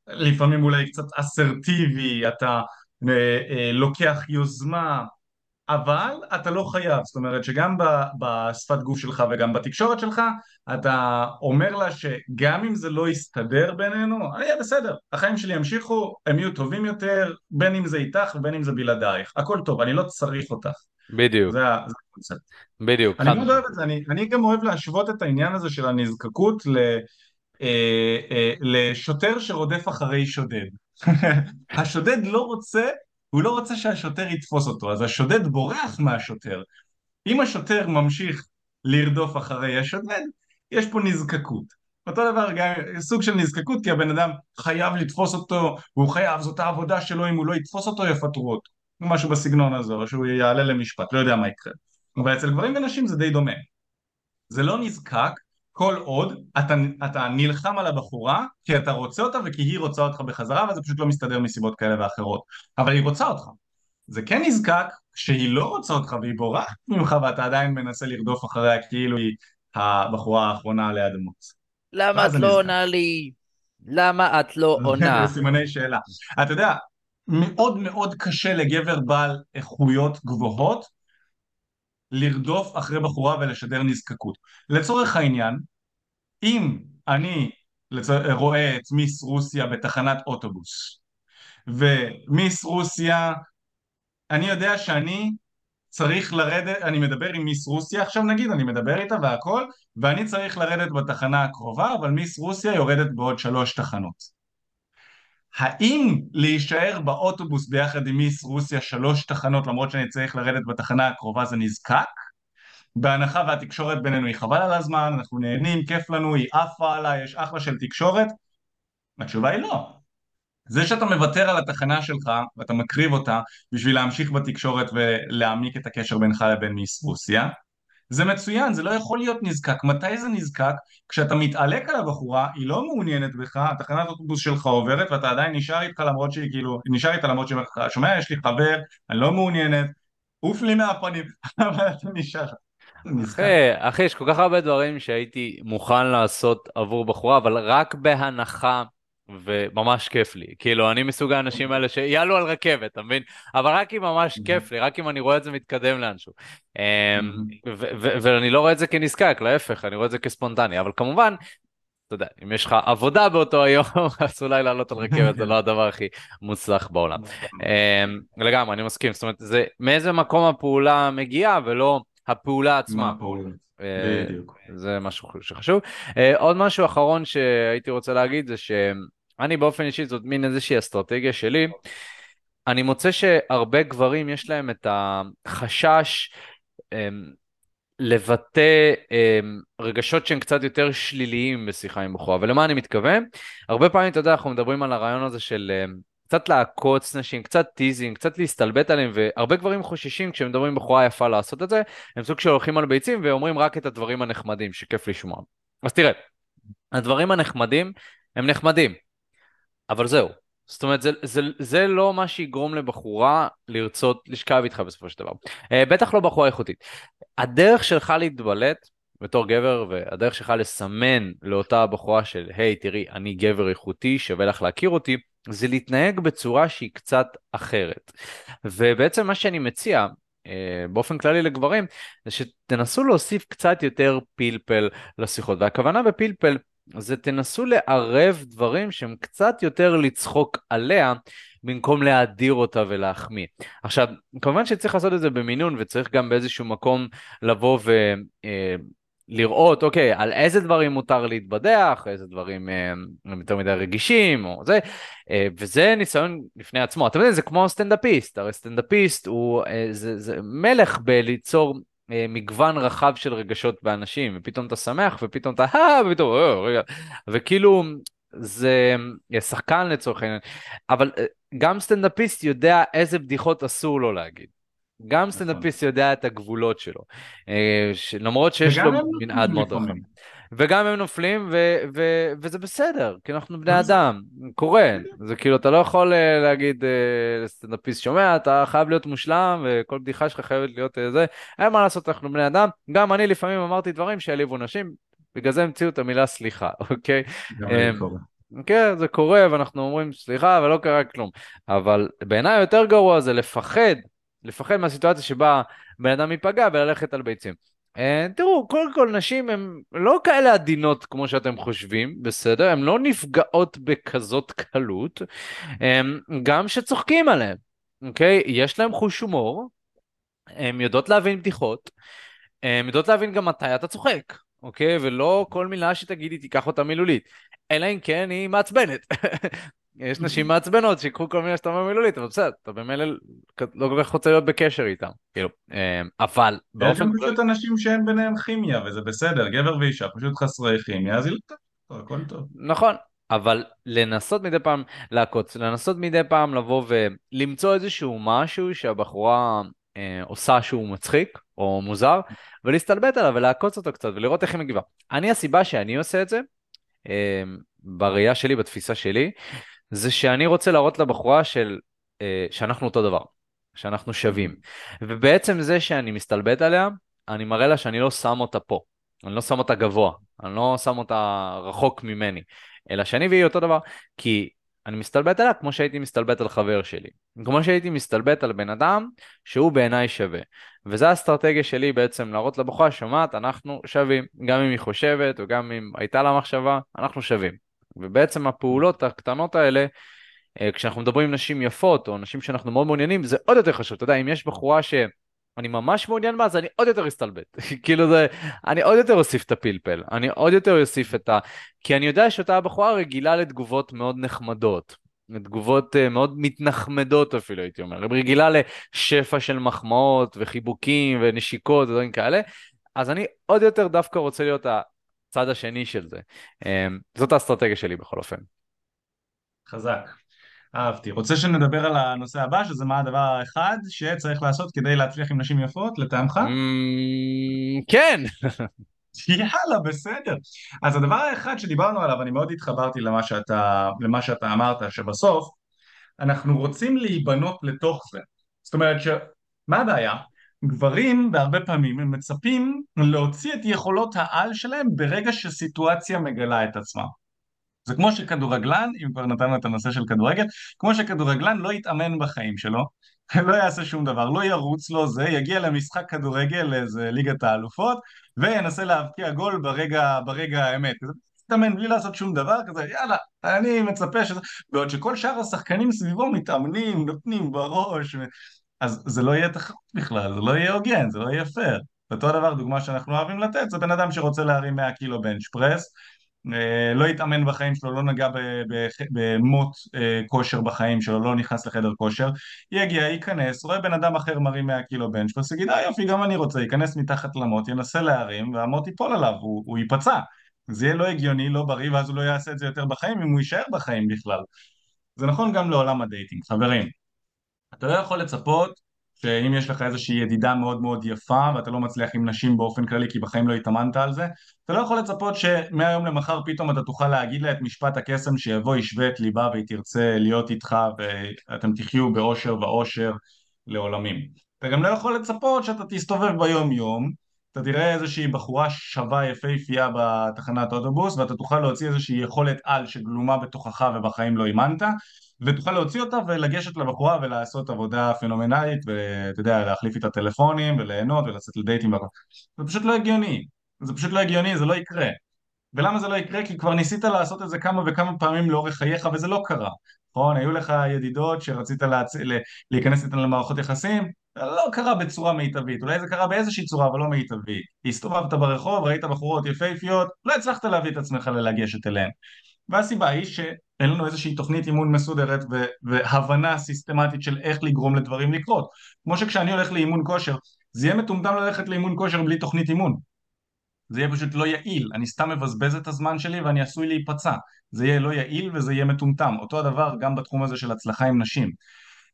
לפעמים אולי קצת אסרטיבי, אתה אה, אה, לוקח יוזמה, אבל אתה לא חייב, זאת אומרת שגם בשפת גוף שלך וגם בתקשורת שלך אתה אומר לה שגם אם זה לא יסתדר בינינו, יהיה בסדר, החיים שלי ימשיכו, הם יהיו טובים יותר, בין אם זה איתך ובין אם זה בלעדייך, הכל טוב, אני לא צריך אותך. בדיוק. זה הקונספט. בדיוק. אני מאוד אוהב את זה, אני, אני גם אוהב להשוות את העניין הזה של הנזקקות ל... אה, אה, לשוטר שרודף אחרי שודד. השודד לא רוצה, הוא לא רוצה שהשוטר יתפוס אותו, אז השודד בורח מהשוטר. אם השוטר ממשיך לרדוף אחרי השודד, יש פה נזקקות. אותו דבר גם סוג של נזקקות כי הבן אדם חייב לתפוס אותו, הוא חייב, זאת העבודה שלו, אם הוא לא יתפוס אותו יפטרו אותו. משהו בסגנון הזה, או שהוא יעלה למשפט, לא יודע מה יקרה. אבל אצל גברים ונשים זה די דומה. זה לא נזקק, כל עוד אתה, אתה נלחם על הבחורה כי אתה רוצה אותה וכי היא רוצה אותך בחזרה וזה פשוט לא מסתדר מסיבות כאלה ואחרות אבל היא רוצה אותך זה כן נזקק שהיא לא רוצה אותך והיא בורחת ממך ואתה עדיין מנסה לרדוף אחריה כאילו היא הבחורה האחרונה עלי אדמות למה את לא עונה לי? למה את לא עונה? סימני שאלה אתה יודע מאוד מאוד קשה לגבר בעל איכויות גבוהות לרדוף אחרי בחורה ולשדר נזקקות. לצורך העניין, אם אני רואה את מיס רוסיה בתחנת אוטובוס ומיס רוסיה, אני יודע שאני צריך לרדת, אני מדבר עם מיס רוסיה עכשיו נגיד, אני מדבר איתה והכל ואני צריך לרדת בתחנה הקרובה אבל מיס רוסיה יורדת בעוד שלוש תחנות האם להישאר באוטובוס ביחד עם מיס רוסיה שלוש תחנות למרות שאני צריך לרדת בתחנה הקרובה זה נזקק? בהנחה והתקשורת בינינו היא חבל על הזמן, אנחנו נהנים, כיף לנו, היא עפה עליי, יש אחלה של תקשורת? התשובה היא לא. זה שאתה מוותר על התחנה שלך ואתה מקריב אותה בשביל להמשיך בתקשורת ולהעמיק את הקשר בינך לבין מיס רוסיה זה מצוין, זה לא יכול להיות נזקק. מתי זה נזקק? כשאתה מתעלק על הבחורה, היא לא מעוניינת בך, התחנת אוטובוס שלך עוברת ואתה עדיין נשאר איתך למרות שהיא כאילו, נשאר איתה למרות שהיא אומרת שומע, יש לי חבר, אני לא מעוניינת, עוף לי מהפנים, אבל אתה נשאר. אחי, אחי, יש כל כך הרבה דברים שהייתי מוכן לעשות עבור בחורה, אבל רק בהנחה וממש כיף לי. כאילו, אני מסוג האנשים האלה שיעלו על רכבת, אתה מבין? אבל רק אם ממש כיף לי, רק אם אני רואה את זה מתקדם לאנשהו. אמ, ואני לא רואה את זה כנזקק, להפך, אני רואה את זה כספונטני. אבל כמובן, אתה יודע, אם יש לך עבודה באותו היום, אז אולי לעלות על רכבת זה לא הדבר הכי מוצלח בעולם. אמ, לגמרי, אני מסכים. זאת אומרת, זה מאיזה מקום הפעולה מגיעה ולא הפעולה עצמה. אה, בדיוק. זה משהו שחשוב. אה, עוד משהו אחרון שהייתי רוצה להגיד זה ש... אני באופן אישי, זאת מין איזושהי אסטרטגיה שלי, אני מוצא שהרבה גברים יש להם את החשש אמ, לבטא אמ, רגשות שהם קצת יותר שליליים בשיחה עם בחורה, ולמה אני מתכוון? הרבה פעמים, אתה יודע, אנחנו מדברים על הרעיון הזה של אמ, קצת לעקוץ נשים, קצת teasing, קצת להסתלבט עליהם, והרבה גברים חוששים כשהם מדברים בחורה יפה לעשות את זה, הם סוג של הולכים על ביצים ואומרים רק את הדברים הנחמדים שכיף לשמוע. אז תראה, הדברים הנחמדים הם נחמדים, אבל זהו. זאת אומרת, זה, זה, זה לא מה שיגרום לבחורה לרצות לשכב איתך בסופו של דבר. Uh, בטח לא בחורה איכותית. הדרך שלך להתבלט בתור גבר, והדרך שלך לסמן לאותה בחורה של, היי, hey, תראי, אני גבר איכותי, שווה לך להכיר אותי, זה להתנהג בצורה שהיא קצת אחרת. ובעצם מה שאני מציע, uh, באופן כללי לגברים, זה שתנסו להוסיף קצת יותר פלפל לשיחות. והכוונה בפלפל זה תנסו לערב דברים שהם קצת יותר לצחוק עליה, במקום להאדיר אותה ולהחמיא. עכשיו, כמובן שצריך לעשות את זה במינון, וצריך גם באיזשהו מקום לבוא ו... אה, לראות, אוקיי, על איזה דברים מותר להתבדח, איזה דברים אה, יותר מדי רגישים, או זה, אה, וזה ניסיון לפני עצמו. אתם יודעים, זה כמו סטנדאפיסט, הרי סטנדאפיסט הוא אה, זה, זה מלך בליצור מגוון רחב של רגשות באנשים, ופתאום אתה שמח, ופתאום אתה, אה, ופתאום, אה, רגע, וכאילו, זה אה, שחקן לצורך העניין, אבל אה, גם סטנדאפיסט יודע איזה בדיחות אסור לו להגיד. גם נכון. סטנדאפיסט יודע את הגבולות שלו, אה, למרות שיש לו מנעד מאוד רחב. וגם הם נופלים, ו- ו- וזה בסדר, כי אנחנו בני אדם, קורה. זה כאילו, אתה לא יכול uh, להגיד uh, לסטנדאפיסט שומע, אתה חייב להיות מושלם, וכל בדיחה שלך חייבת להיות uh, זה. אין מה לעשות, אנחנו בני אדם. גם אני לפעמים אמרתי דברים שהעליבו נשים, בגלל זה המציאו את המילה סליחה, אוקיי? קורא. כן, זה קורה, ואנחנו אומרים סליחה, ולא קרה כלום. אבל בעיניי יותר גרוע זה לפחד, לפחד מהסיטואציה שבה בן אדם ייפגע וללכת על ביצים. אה, תראו, קודם כל נשים הן לא כאלה עדינות כמו שאתם חושבים, בסדר? הן לא נפגעות בכזאת קלות, גם שצוחקים עליהן, אוקיי? יש להן חוש הומור, הן יודעות להבין בדיחות, הן יודעות להבין גם מתי אתה צוחק, אוקיי? ולא כל מילה שתגידי תיקח אותה מילולית. אלא אם כן היא מעצבנת. יש נשים מעצבנות שיקחו כל מיני שאתה אומר מילולית, אבל בסדר, אתה במילא לא כל כך רוצה להיות בקשר איתם, כאילו, אה, אבל באופן... יש פשוט אנשים שאין ביניהם כימיה, וזה בסדר, גבר ואישה פשוט חסרי כימיה, אז היא לא הכל טוב. נכון, אבל לנסות מדי פעם לעקוץ, לנסות מדי פעם לבוא ולמצוא איזשהו משהו שהבחורה אה, עושה שהוא מצחיק או מוזר, ולהסתלבט עליו ולעקוץ אותו קצת ולראות איך היא מגיבה. אני הסיבה שאני עושה את זה, אה, בראייה שלי, בתפיסה שלי, זה שאני רוצה להראות לבחורה של, אה, שאנחנו אותו דבר, שאנחנו שווים. ובעצם זה שאני מסתלבט עליה, אני מראה לה שאני לא שם אותה פה, אני לא שם אותה גבוה, אני לא שם אותה רחוק ממני, אלא שאני והיא אותו דבר, כי אני מסתלבט עליה כמו שהייתי מסתלבט על חבר שלי, כמו שהייתי מסתלבט על בן אדם שהוא בעיניי שווה. וזו האסטרטגיה שלי בעצם להראות לבחורה, שומעת, אנחנו שווים, גם אם היא חושבת וגם אם הייתה לה מחשבה, אנחנו שווים. ובעצם הפעולות הקטנות האלה, אה, כשאנחנו מדברים עם נשים יפות, או נשים שאנחנו מאוד מעוניינים, זה עוד יותר חשוב. אתה יודע, אם יש בחורה שאני ממש מעוניין בה, אז אני עוד יותר אסתלבט. כאילו זה, אני עוד יותר אוסיף את הפלפל, אני עוד יותר אוסיף את ה... כי אני יודע שאותה בחורה רגילה לתגובות מאוד נחמדות. תגובות uh, מאוד מתנחמדות אפילו הייתי אומר, רגילה לשפע של מחמאות וחיבוקים ונשיקות ודברים כאלה, אז אני עוד יותר דווקא רוצה להיות הצד השני של זה. אמ, זאת האסטרטגיה שלי בכל אופן. חזק. אהבתי. רוצה שנדבר על הנושא הבא, שזה מה הדבר האחד שצריך לעשות כדי להצליח עם נשים יפות, לטעמך? אמ, כן. יאללה, בסדר. אז הדבר האחד שדיברנו עליו, אני מאוד התחברתי למה שאתה, למה שאתה אמרת, שבסוף אנחנו רוצים להיבנות לתוך זה. זאת אומרת, ש... מה הבעיה? גברים בהרבה פעמים הם מצפים להוציא את יכולות העל שלהם ברגע שסיטואציה מגלה את עצמה. זה כמו שכדורגלן, אם כבר נתנו את הנושא של כדורגל, כמו שכדורגלן לא יתאמן בחיים שלו, לא יעשה שום דבר, לא ירוץ לו זה, יגיע למשחק כדורגל לאיזה ליגת האלופות, וינסה להבקיע גול ברגע, ברגע האמת. מתאמן בלי לעשות שום דבר כזה, יאללה, אני מצפה שזה... בעוד שכל שאר השחקנים סביבו מתאמנים, נותנים בראש, אז זה לא יהיה תחרות בכלל, זה לא יהיה הוגן, זה לא יהיה פייר. אותו דבר, דוגמה שאנחנו אוהבים לתת, זה בן אדם שרוצה להרים 100 קילו בנץ' פרס, אה, לא יתאמן בחיים שלו, לא נגע במוט אה, כושר בחיים שלו, לא נכנס לחדר כושר, יגיע, ייכנס, רואה בן אדם אחר מרים 100 קילו בנץ' פרס, יגיד, אה יופי, גם אני רוצה, ייכנס מתחת למוט, ינסה להרים, והמוט ייפול עליו, הוא, הוא ייפצע. זה יהיה לא הגיוני, לא בריא, ואז הוא לא יעשה את זה יותר בחיים, אם הוא יישאר בחיים בכלל. זה נכון גם לעולם הדייטינג, חברים. אתה לא יכול לצפות שאם יש לך איזושהי ידידה מאוד מאוד יפה ואתה לא מצליח עם נשים באופן כללי כי בחיים לא התאמנת על זה אתה לא יכול לצפות שמהיום למחר פתאום אתה תוכל להגיד לה את משפט הקסם שיבוא ישבה את ליבה והיא תרצה להיות איתך ואתם תחיו באושר ואושר לעולמים. אתה גם לא יכול לצפות שאתה תסתובב ביום יום אתה תראה איזושהי בחורה שווה יפהפייה בתחנת אוטובוס ואתה תוכל להוציא איזושהי יכולת על שגלומה בתוכך ובחיים לא אימנת ותוכל להוציא אותה ולגשת לבחורה ולעשות עבודה פנומנלית ואתה יודע להחליף איתה טלפונים וליהנות ולצאת לדייטים והכל זה פשוט לא הגיוני. זה פשוט לא הגיוני זה לא יקרה. ולמה זה לא יקרה? כי כבר ניסית לעשות את זה כמה וכמה פעמים לאורך חייך וזה לא קרה. נכון? היו לך ידידות שרצית להצ... להיכנס איתן למערכות יחסים? לא קרה בצורה מיטבית, אולי זה קרה באיזושהי צורה אבל לא מיטבית. הסתובבת ברחוב, ראית בחורות יפהפיות, לא הצלחת להביא את עצמך ללגשת אליהן והסיבה היא שאין לנו איזושהי תוכנית אימון מסודרת והבנה סיסטמטית של איך לגרום לדברים לקרות. כמו שכשאני הולך לאימון כושר זה יהיה מטומטם ללכת לאימון כושר בלי תוכנית אימון. זה יהיה פשוט לא יעיל, אני סתם מבזבז את הזמן שלי ואני עשוי להיפצע. זה יהיה לא יעיל וזה יהיה מטומטם. אותו הדבר גם בתחום הזה של הצלחה עם נשים.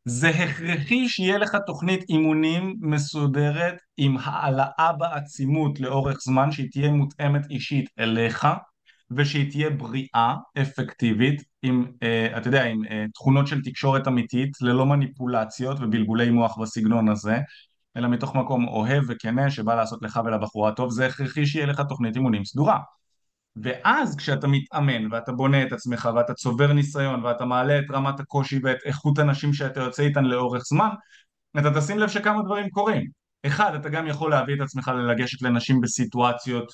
זה הכרחי שיהיה לך תוכנית אימונים מסודרת עם העלאה בעצימות לאורך זמן שהיא תהיה מותאמת אישית אליך ושהיא תהיה בריאה, אפקטיבית, עם, אה, אתה יודע, עם אה, תכונות של תקשורת אמיתית, ללא מניפולציות ובלבולי מוח בסגנון הזה, אלא מתוך מקום אוהב וכנה שבא לעשות לך ולבחורה טוב, זה הכרחי שיהיה לך תוכנית אימונים סדורה. ואז כשאתה מתאמן ואתה בונה את עצמך ואתה צובר ניסיון ואתה מעלה את רמת הקושי ואת איכות הנשים שאתה יוצא איתן לאורך זמן, אתה תשים לב שכמה דברים קורים. אחד, אתה גם יכול להביא את עצמך ללגשת לנשים בסיטואציות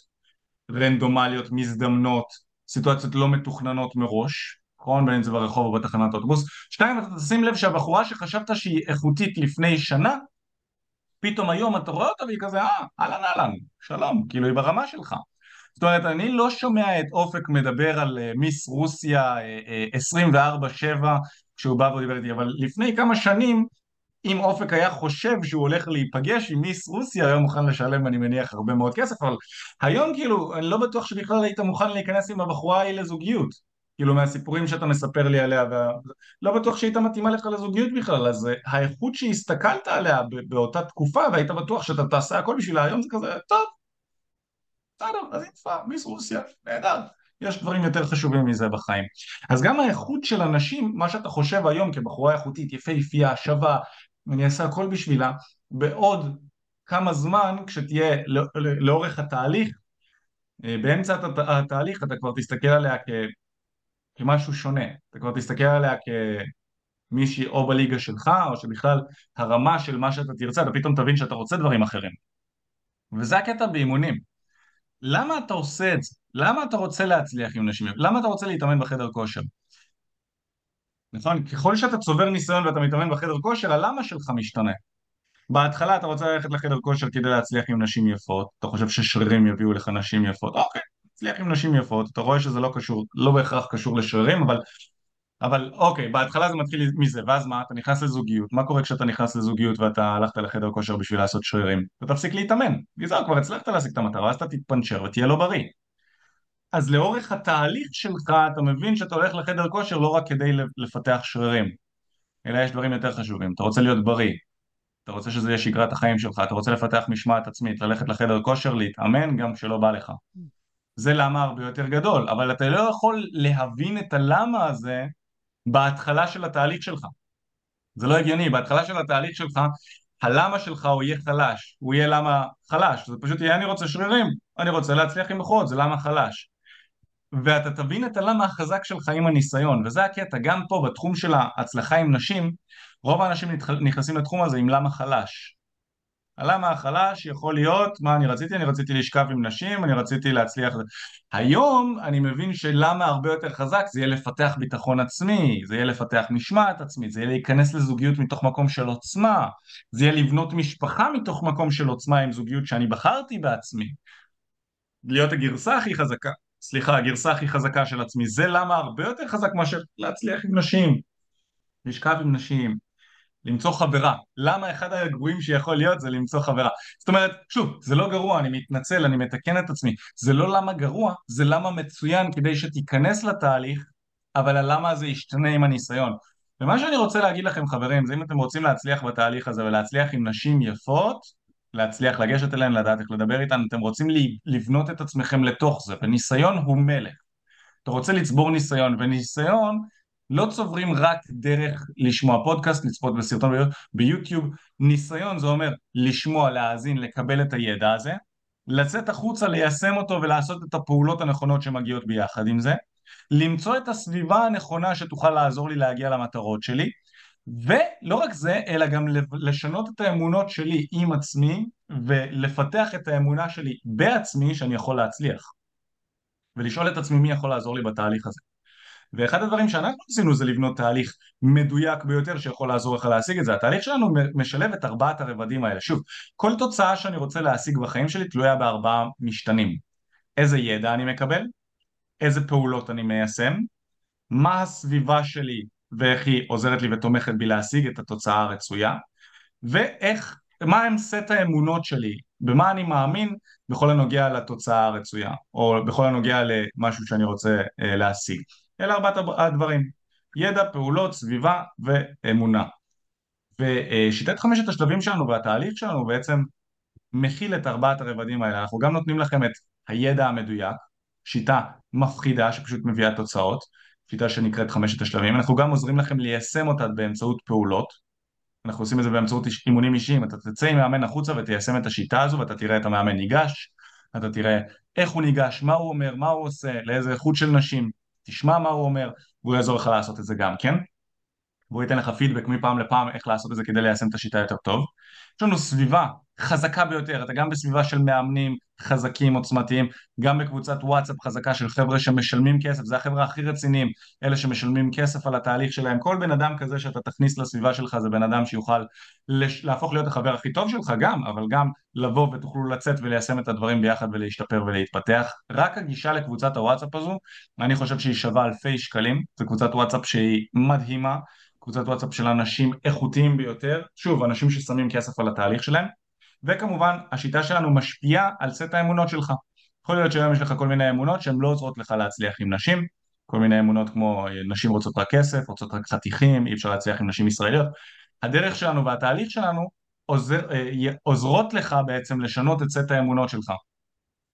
רנדומליות, מזדמנות, סיטואציות לא מתוכננות מראש, נכון? בין אם זה ברחוב או בתחנת אוטובוס. שתיים, אתה תשים לב שהבחורה שחשבת שהיא איכותית לפני שנה, פתאום היום אתה רואה אותה והיא כזה, אה, אהלן אהלן, שלום, כאילו היא ברמה שלך. זאת אומרת, אני לא שומע את אופק מדבר על uh, מיס רוסיה uh, uh, 24-7 כשהוא בא ודיבר איתי, אבל לפני כמה שנים אם אופק היה חושב שהוא הולך להיפגש עם מיס רוסיה, היה מוכן לשלם אני מניח הרבה מאוד כסף, אבל היום כאילו אני לא בטוח שבכלל היית מוכן להיכנס עם הבחורה ההיא לזוגיות, כאילו מהסיפורים שאתה מספר לי עליה, לא בטוח שהייתה מתאימה לך לזוגיות בכלל, אז אה, האיכות שהסתכלת עליה באותה תקופה והיית בטוח שאתה תעשה הכל בשבילה, היום זה כזה, טוב, בסדר, אז היא יפה, מיס רוסיה, נהדר. יש דברים יותר חשובים מזה בחיים. אז גם האיכות של אנשים, מה שאתה חושב היום כבחורה איכותית, יפהפייה, שווה, אני אעשה הכל בשבילה, בעוד כמה זמן כשתהיה לא, לאורך התהליך, אה, באמצע התהליך אתה כבר תסתכל עליה כ, כמשהו שונה, אתה כבר תסתכל עליה כמישהי או בליגה שלך, או שבכלל הרמה של מה שאתה תרצה, אתה פתאום תבין שאתה רוצה דברים אחרים. וזה הקטע באימונים. למה אתה עושה את זה? למה אתה רוצה להצליח עם נשים? למה אתה רוצה להתאמן בחדר כושר? נכון? ככל שאתה צובר ניסיון ואתה מתאמן בחדר כושר, הלמה שלך משתנה. בהתחלה אתה רוצה ללכת לחדר כושר כדי להצליח עם נשים יפות, אתה חושב ששרירים יביאו לך נשים יפות, אוקיי, תצליח עם נשים יפות, אתה רואה שזה לא קשור, לא בהכרח קשור לשרירים, אבל, אבל אוקיי, בהתחלה זה מתחיל מזה, ואז מה, אתה נכנס לזוגיות, מה קורה כשאתה נכנס לזוגיות ואתה הלכת לחדר כושר בשביל לעשות שרירים? אתה תפסיק להתאמן, וזהו, כבר הצלחת להשיג את המטרה, אז אתה תתפנצ'ר ותהיה לא בריא. אז לאורך התהליך שלך אתה מבין שאתה הולך לחדר כושר לא רק כדי לפתח שרירים, אלא יש דברים יותר חשובים. אתה רוצה להיות בריא, אתה רוצה שזה יהיה שגרת החיים שלך, אתה רוצה לפתח משמעת עצמית, ללכת לחדר כושר, להתאמן גם כשלא בא לך. זה למה הרבה יותר גדול, אבל אתה לא יכול להבין את הלמה הזה בהתחלה של התהליך שלך. זה לא הגיוני, בהתחלה של התהליך שלך הלמה שלך הוא יהיה חלש, הוא יהיה למה חלש, זה פשוט יהיה אני רוצה שרירים, אני רוצה להצליח עם מוחות, זה למה חלש. ואתה תבין את הלמה החזק שלך עם הניסיון, וזה הקטע, גם פה בתחום של ההצלחה עם נשים, רוב האנשים נכנסים לתחום הזה עם למה חלש. הלמה החלש יכול להיות, מה אני רציתי? אני רציתי לשכב עם נשים, אני רציתי להצליח... היום אני מבין שלמה הרבה יותר חזק זה יהיה לפתח ביטחון עצמי, זה יהיה לפתח משמעת עצמית, זה יהיה להיכנס לזוגיות מתוך מקום של עוצמה, זה יהיה לבנות משפחה מתוך מקום של עוצמה עם זוגיות שאני בחרתי בעצמי. להיות הגרסה הכי חזקה סליחה, הגרסה הכי חזקה של עצמי. זה למה הרבה יותר חזק מאשר להצליח עם נשים, לשכב עם נשים, למצוא חברה. למה אחד הגרועים שיכול להיות זה למצוא חברה. זאת אומרת, שוב, זה לא גרוע, אני מתנצל, אני מתקן את עצמי. זה לא למה גרוע, זה למה מצוין כדי שתיכנס לתהליך, אבל הלמה הזה ישתנה עם הניסיון. ומה שאני רוצה להגיד לכם חברים, זה אם אתם רוצים להצליח בתהליך הזה ולהצליח עם נשים יפות, להצליח לגשת אליהן, לדעת איך לדבר איתן, אתם רוצים לבנות את עצמכם לתוך זה, וניסיון הוא מלך. אתה רוצה לצבור ניסיון, וניסיון לא צוברים רק דרך לשמוע פודקאסט, לצפות בסרטון ביוטיוב, ניסיון זה אומר לשמוע, להאזין, לקבל את הידע הזה, לצאת החוצה, ליישם אותו ולעשות את הפעולות הנכונות שמגיעות ביחד עם זה, למצוא את הסביבה הנכונה שתוכל לעזור לי להגיע למטרות שלי, ולא רק זה, אלא גם לשנות את האמונות שלי עם עצמי ולפתח את האמונה שלי בעצמי שאני יכול להצליח. ולשאול את עצמי מי יכול לעזור לי בתהליך הזה. ואחד הדברים שאנחנו עשינו זה לבנות תהליך מדויק ביותר שיכול לעזור לך להשיג את זה. התהליך שלנו משלב את ארבעת הרבדים האלה. שוב, כל תוצאה שאני רוצה להשיג בחיים שלי תלויה בארבעה משתנים. איזה ידע אני מקבל, איזה פעולות אני מיישם, מה הסביבה שלי ואיך היא עוזרת לי ותומכת בי להשיג את התוצאה הרצויה, ואיך, מה הם סט האמונות שלי, במה אני מאמין בכל הנוגע לתוצאה הרצויה, או בכל הנוגע למשהו שאני רוצה אה, להשיג. אלה ארבעת הדברים, ידע, פעולות, סביבה ואמונה. ושיטת חמשת השלבים שלנו והתהליך שלנו בעצם מכיל את ארבעת הרבדים האלה, אנחנו גם נותנים לכם את הידע המדויק, שיטה מפחידה שפשוט מביאה תוצאות, שיטה שנקראת חמשת השלבים, אנחנו גם עוזרים לכם ליישם אותה באמצעות פעולות, אנחנו עושים את זה באמצעות אימונים אישיים, אתה תצא עם מאמן החוצה ותיישם את השיטה הזו ואתה תראה את המאמן ניגש, אתה תראה איך הוא ניגש, מה הוא אומר, מה הוא עושה, לאיזה איכות של נשים, תשמע מה הוא אומר, והוא יעזור לך לעשות את זה גם, כן? והוא ייתן לך פידבק מפעם לפעם איך לעשות את זה כדי ליישם את השיטה יותר טוב. יש לנו סביבה חזקה ביותר, אתה גם בסביבה של מאמנים חזקים, עוצמתיים, גם בקבוצת וואטסאפ חזקה של חבר'ה שמשלמים כסף, זה החבר'ה הכי רציניים, אלה שמשלמים כסף על התהליך שלהם, כל בן אדם כזה שאתה תכניס לסביבה שלך זה בן אדם שיוכל לש... להפוך להיות החבר הכי טוב שלך גם, אבל גם לבוא ותוכלו לצאת וליישם את הדברים ביחד ולהשתפר ולהתפתח. רק הגישה לקבוצת הוואטסאפ הזו, אני חושב שהיא שווה אלפי שקלים, זו קבוצת וואטסאפ שהיא מדהימה, קבוצת וואטסאפ של אנשים איכותיים ביותר, שוב, אנשים ששמים כסף על התהליך שלהם, וכמובן השיטה שלנו משפיעה על סט האמונות שלך. יכול להיות שהיום יש לך כל מיני אמונות שהן לא עוזרות לך להצליח עם נשים, כל מיני אמונות כמו אה, נשים רוצות רק כסף, רוצות רק חתיכים, אי אפשר להצליח עם נשים ישראליות. הדרך שלנו והתהליך שלנו עוזר, אה, עוזרות לך בעצם לשנות את סט האמונות שלך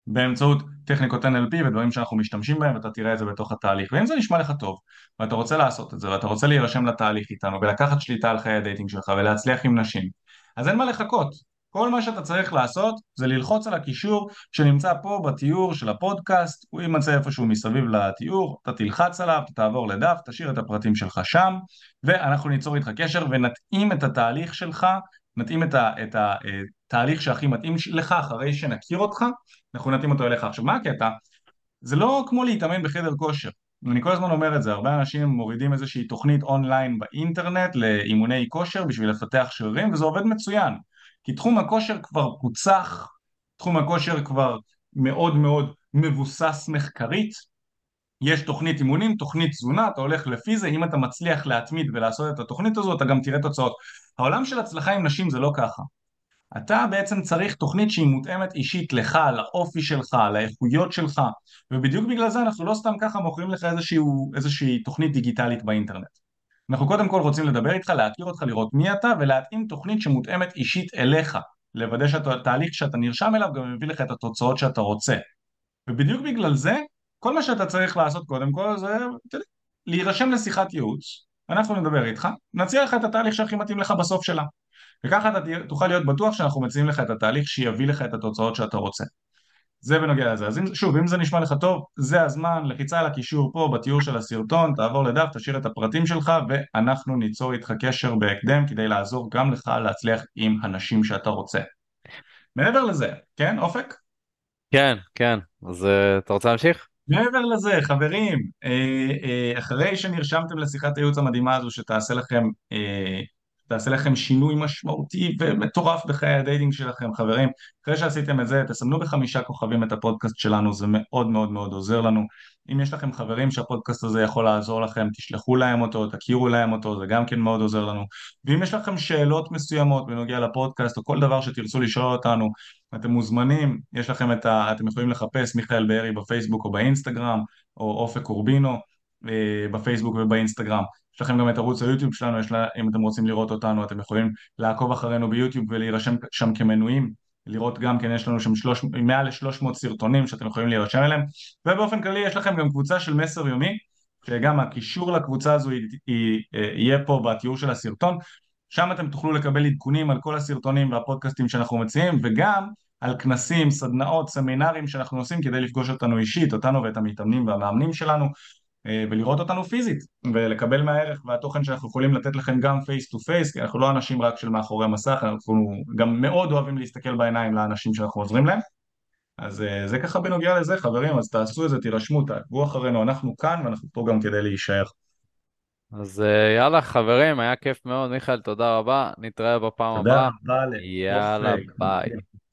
באמצעות טכניקות NLP ודברים שאנחנו משתמשים בהם ואתה תראה את זה בתוך התהליך ואם זה נשמע לך טוב ואתה רוצה לעשות את זה ואתה רוצה להירשם לתהליך איתנו ולקחת שליטה על חיי הדייטינג שלך ולהצליח עם נשים אז אין מה לחכות כל מה שאתה צריך לעשות זה ללחוץ על הקישור שנמצא פה בתיאור של הפודקאסט, הוא יימצא איפשהו מסביב לתיאור, אתה תלחץ עליו, אתה תעבור לדף, תשאיר את הפרטים שלך שם, ואנחנו ניצור איתך קשר ונתאים את התהליך שלך, נתאים את, ה, את התהליך שהכי מתאים לך אחרי שנכיר אותך, אנחנו נתאים אותו אליך. עכשיו מה הקטע? זה לא כמו להתאמן בחדר כושר, אני כל הזמן אומר את זה, הרבה אנשים מורידים איזושהי תוכנית אונליין באינטרנט לאימוני כושר בשביל לפתח שרירים וזה עובד מצוין כי תחום הכושר כבר פוצח, תחום הכושר כבר מאוד מאוד מבוסס מחקרית, יש תוכנית אימונים, תוכנית תזונה, אתה הולך לפי זה, אם אתה מצליח להתמיד ולעשות את התוכנית הזו, אתה גם תראה תוצאות. העולם של הצלחה עם נשים זה לא ככה. אתה בעצם צריך תוכנית שהיא מותאמת אישית לך, לאופי שלך, לאיכויות שלך, ובדיוק בגלל זה אנחנו לא סתם ככה מוכרים לך איזושהי, איזושהי תוכנית דיגיטלית באינטרנט. אנחנו קודם כל רוצים לדבר איתך, להכיר אותך, לראות מי אתה ולהתאים תוכנית שמותאמת אישית אליך לוודא שהתהליך שאתה נרשם אליו גם מביא לך את התוצאות שאתה רוצה. ובדיוק בגלל זה כל מה שאתה צריך לעשות קודם כל זה להירשם לשיחת ייעוץ אנחנו נדבר איתך, נציע לך את התהליך שהכי מתאים לך בסוף שלה. וככה אתה תוכל להיות בטוח שאנחנו מציעים לך את התהליך שיביא לך את התוצאות שאתה רוצה זה בנוגע לזה. אז אם, שוב, אם זה נשמע לך טוב, זה הזמן, לחיצה על הקישור פה בתיאור של הסרטון, תעבור לדף, תשאיר את הפרטים שלך ואנחנו ניצור איתך קשר בהקדם כדי לעזור גם לך להצליח עם הנשים שאתה רוצה. מעבר לזה, כן, אופק? כן, כן. אז uh, אתה רוצה להמשיך? מעבר לזה, חברים, אה, אה, אחרי שנרשמתם לשיחת הייעוץ המדהימה הזו שתעשה לכם תעשה לכם שינוי משמעותי ומטורף בחיי הדייטינג שלכם חברים. אחרי שעשיתם את זה תסמנו בחמישה כוכבים את הפודקאסט שלנו זה מאוד מאוד מאוד עוזר לנו. אם יש לכם חברים שהפודקאסט הזה יכול לעזור לכם תשלחו להם אותו, תכירו להם אותו זה גם כן מאוד עוזר לנו. ואם יש לכם שאלות מסוימות בנוגע לפודקאסט או כל דבר שתרצו לשאול אותנו אתם מוזמנים, יש לכם את ה... אתם יכולים לחפש מיכאל בארי בפייסבוק או באינסטגרם או אופק קורבינו אה, בפייסבוק ובאינסטגרם יש לכם גם את ערוץ היוטיוב שלנו, לה, אם אתם רוצים לראות אותנו אתם יכולים לעקוב אחרינו ביוטיוב ולהירשם שם כמנויים לראות גם כן יש לנו שם שלוש, מעל ל-300 סרטונים שאתם יכולים להירשם אליהם. ובאופן כללי יש לכם גם קבוצה של מסר יומי שגם הקישור לקבוצה הזו יהיה פה בתיאור של הסרטון. שם אתם תוכלו לקבל עדכונים על כל הסרטונים והפודקאסטים שאנחנו מציעים וגם על כנסים, סדנאות, סמינרים שאנחנו עושים כדי לפגוש אותנו אישית, אותנו ואת המתאמנים והמאמנים שלנו. אה, ולראות אותנו פיזית ולקבל מהערך והתוכן שאנחנו יכולים לתת לכם גם face to face כי אנחנו לא אנשים רק של מאחורי מסך אנחנו גם מאוד אוהבים להסתכל בעיניים לאנשים שאנחנו עוזרים להם אז אה, זה ככה בנוגע לזה חברים, אז תעשו את זה, תירשמו, תעקבו אחרינו, אנחנו כאן ואנחנו פה גם כדי להישאר. אז אה, יאללה, חברים, היה כיף מאוד. מיכאל, תודה רבה. נתראה בפעם תודה הבאה. רבה יאללה. ביי.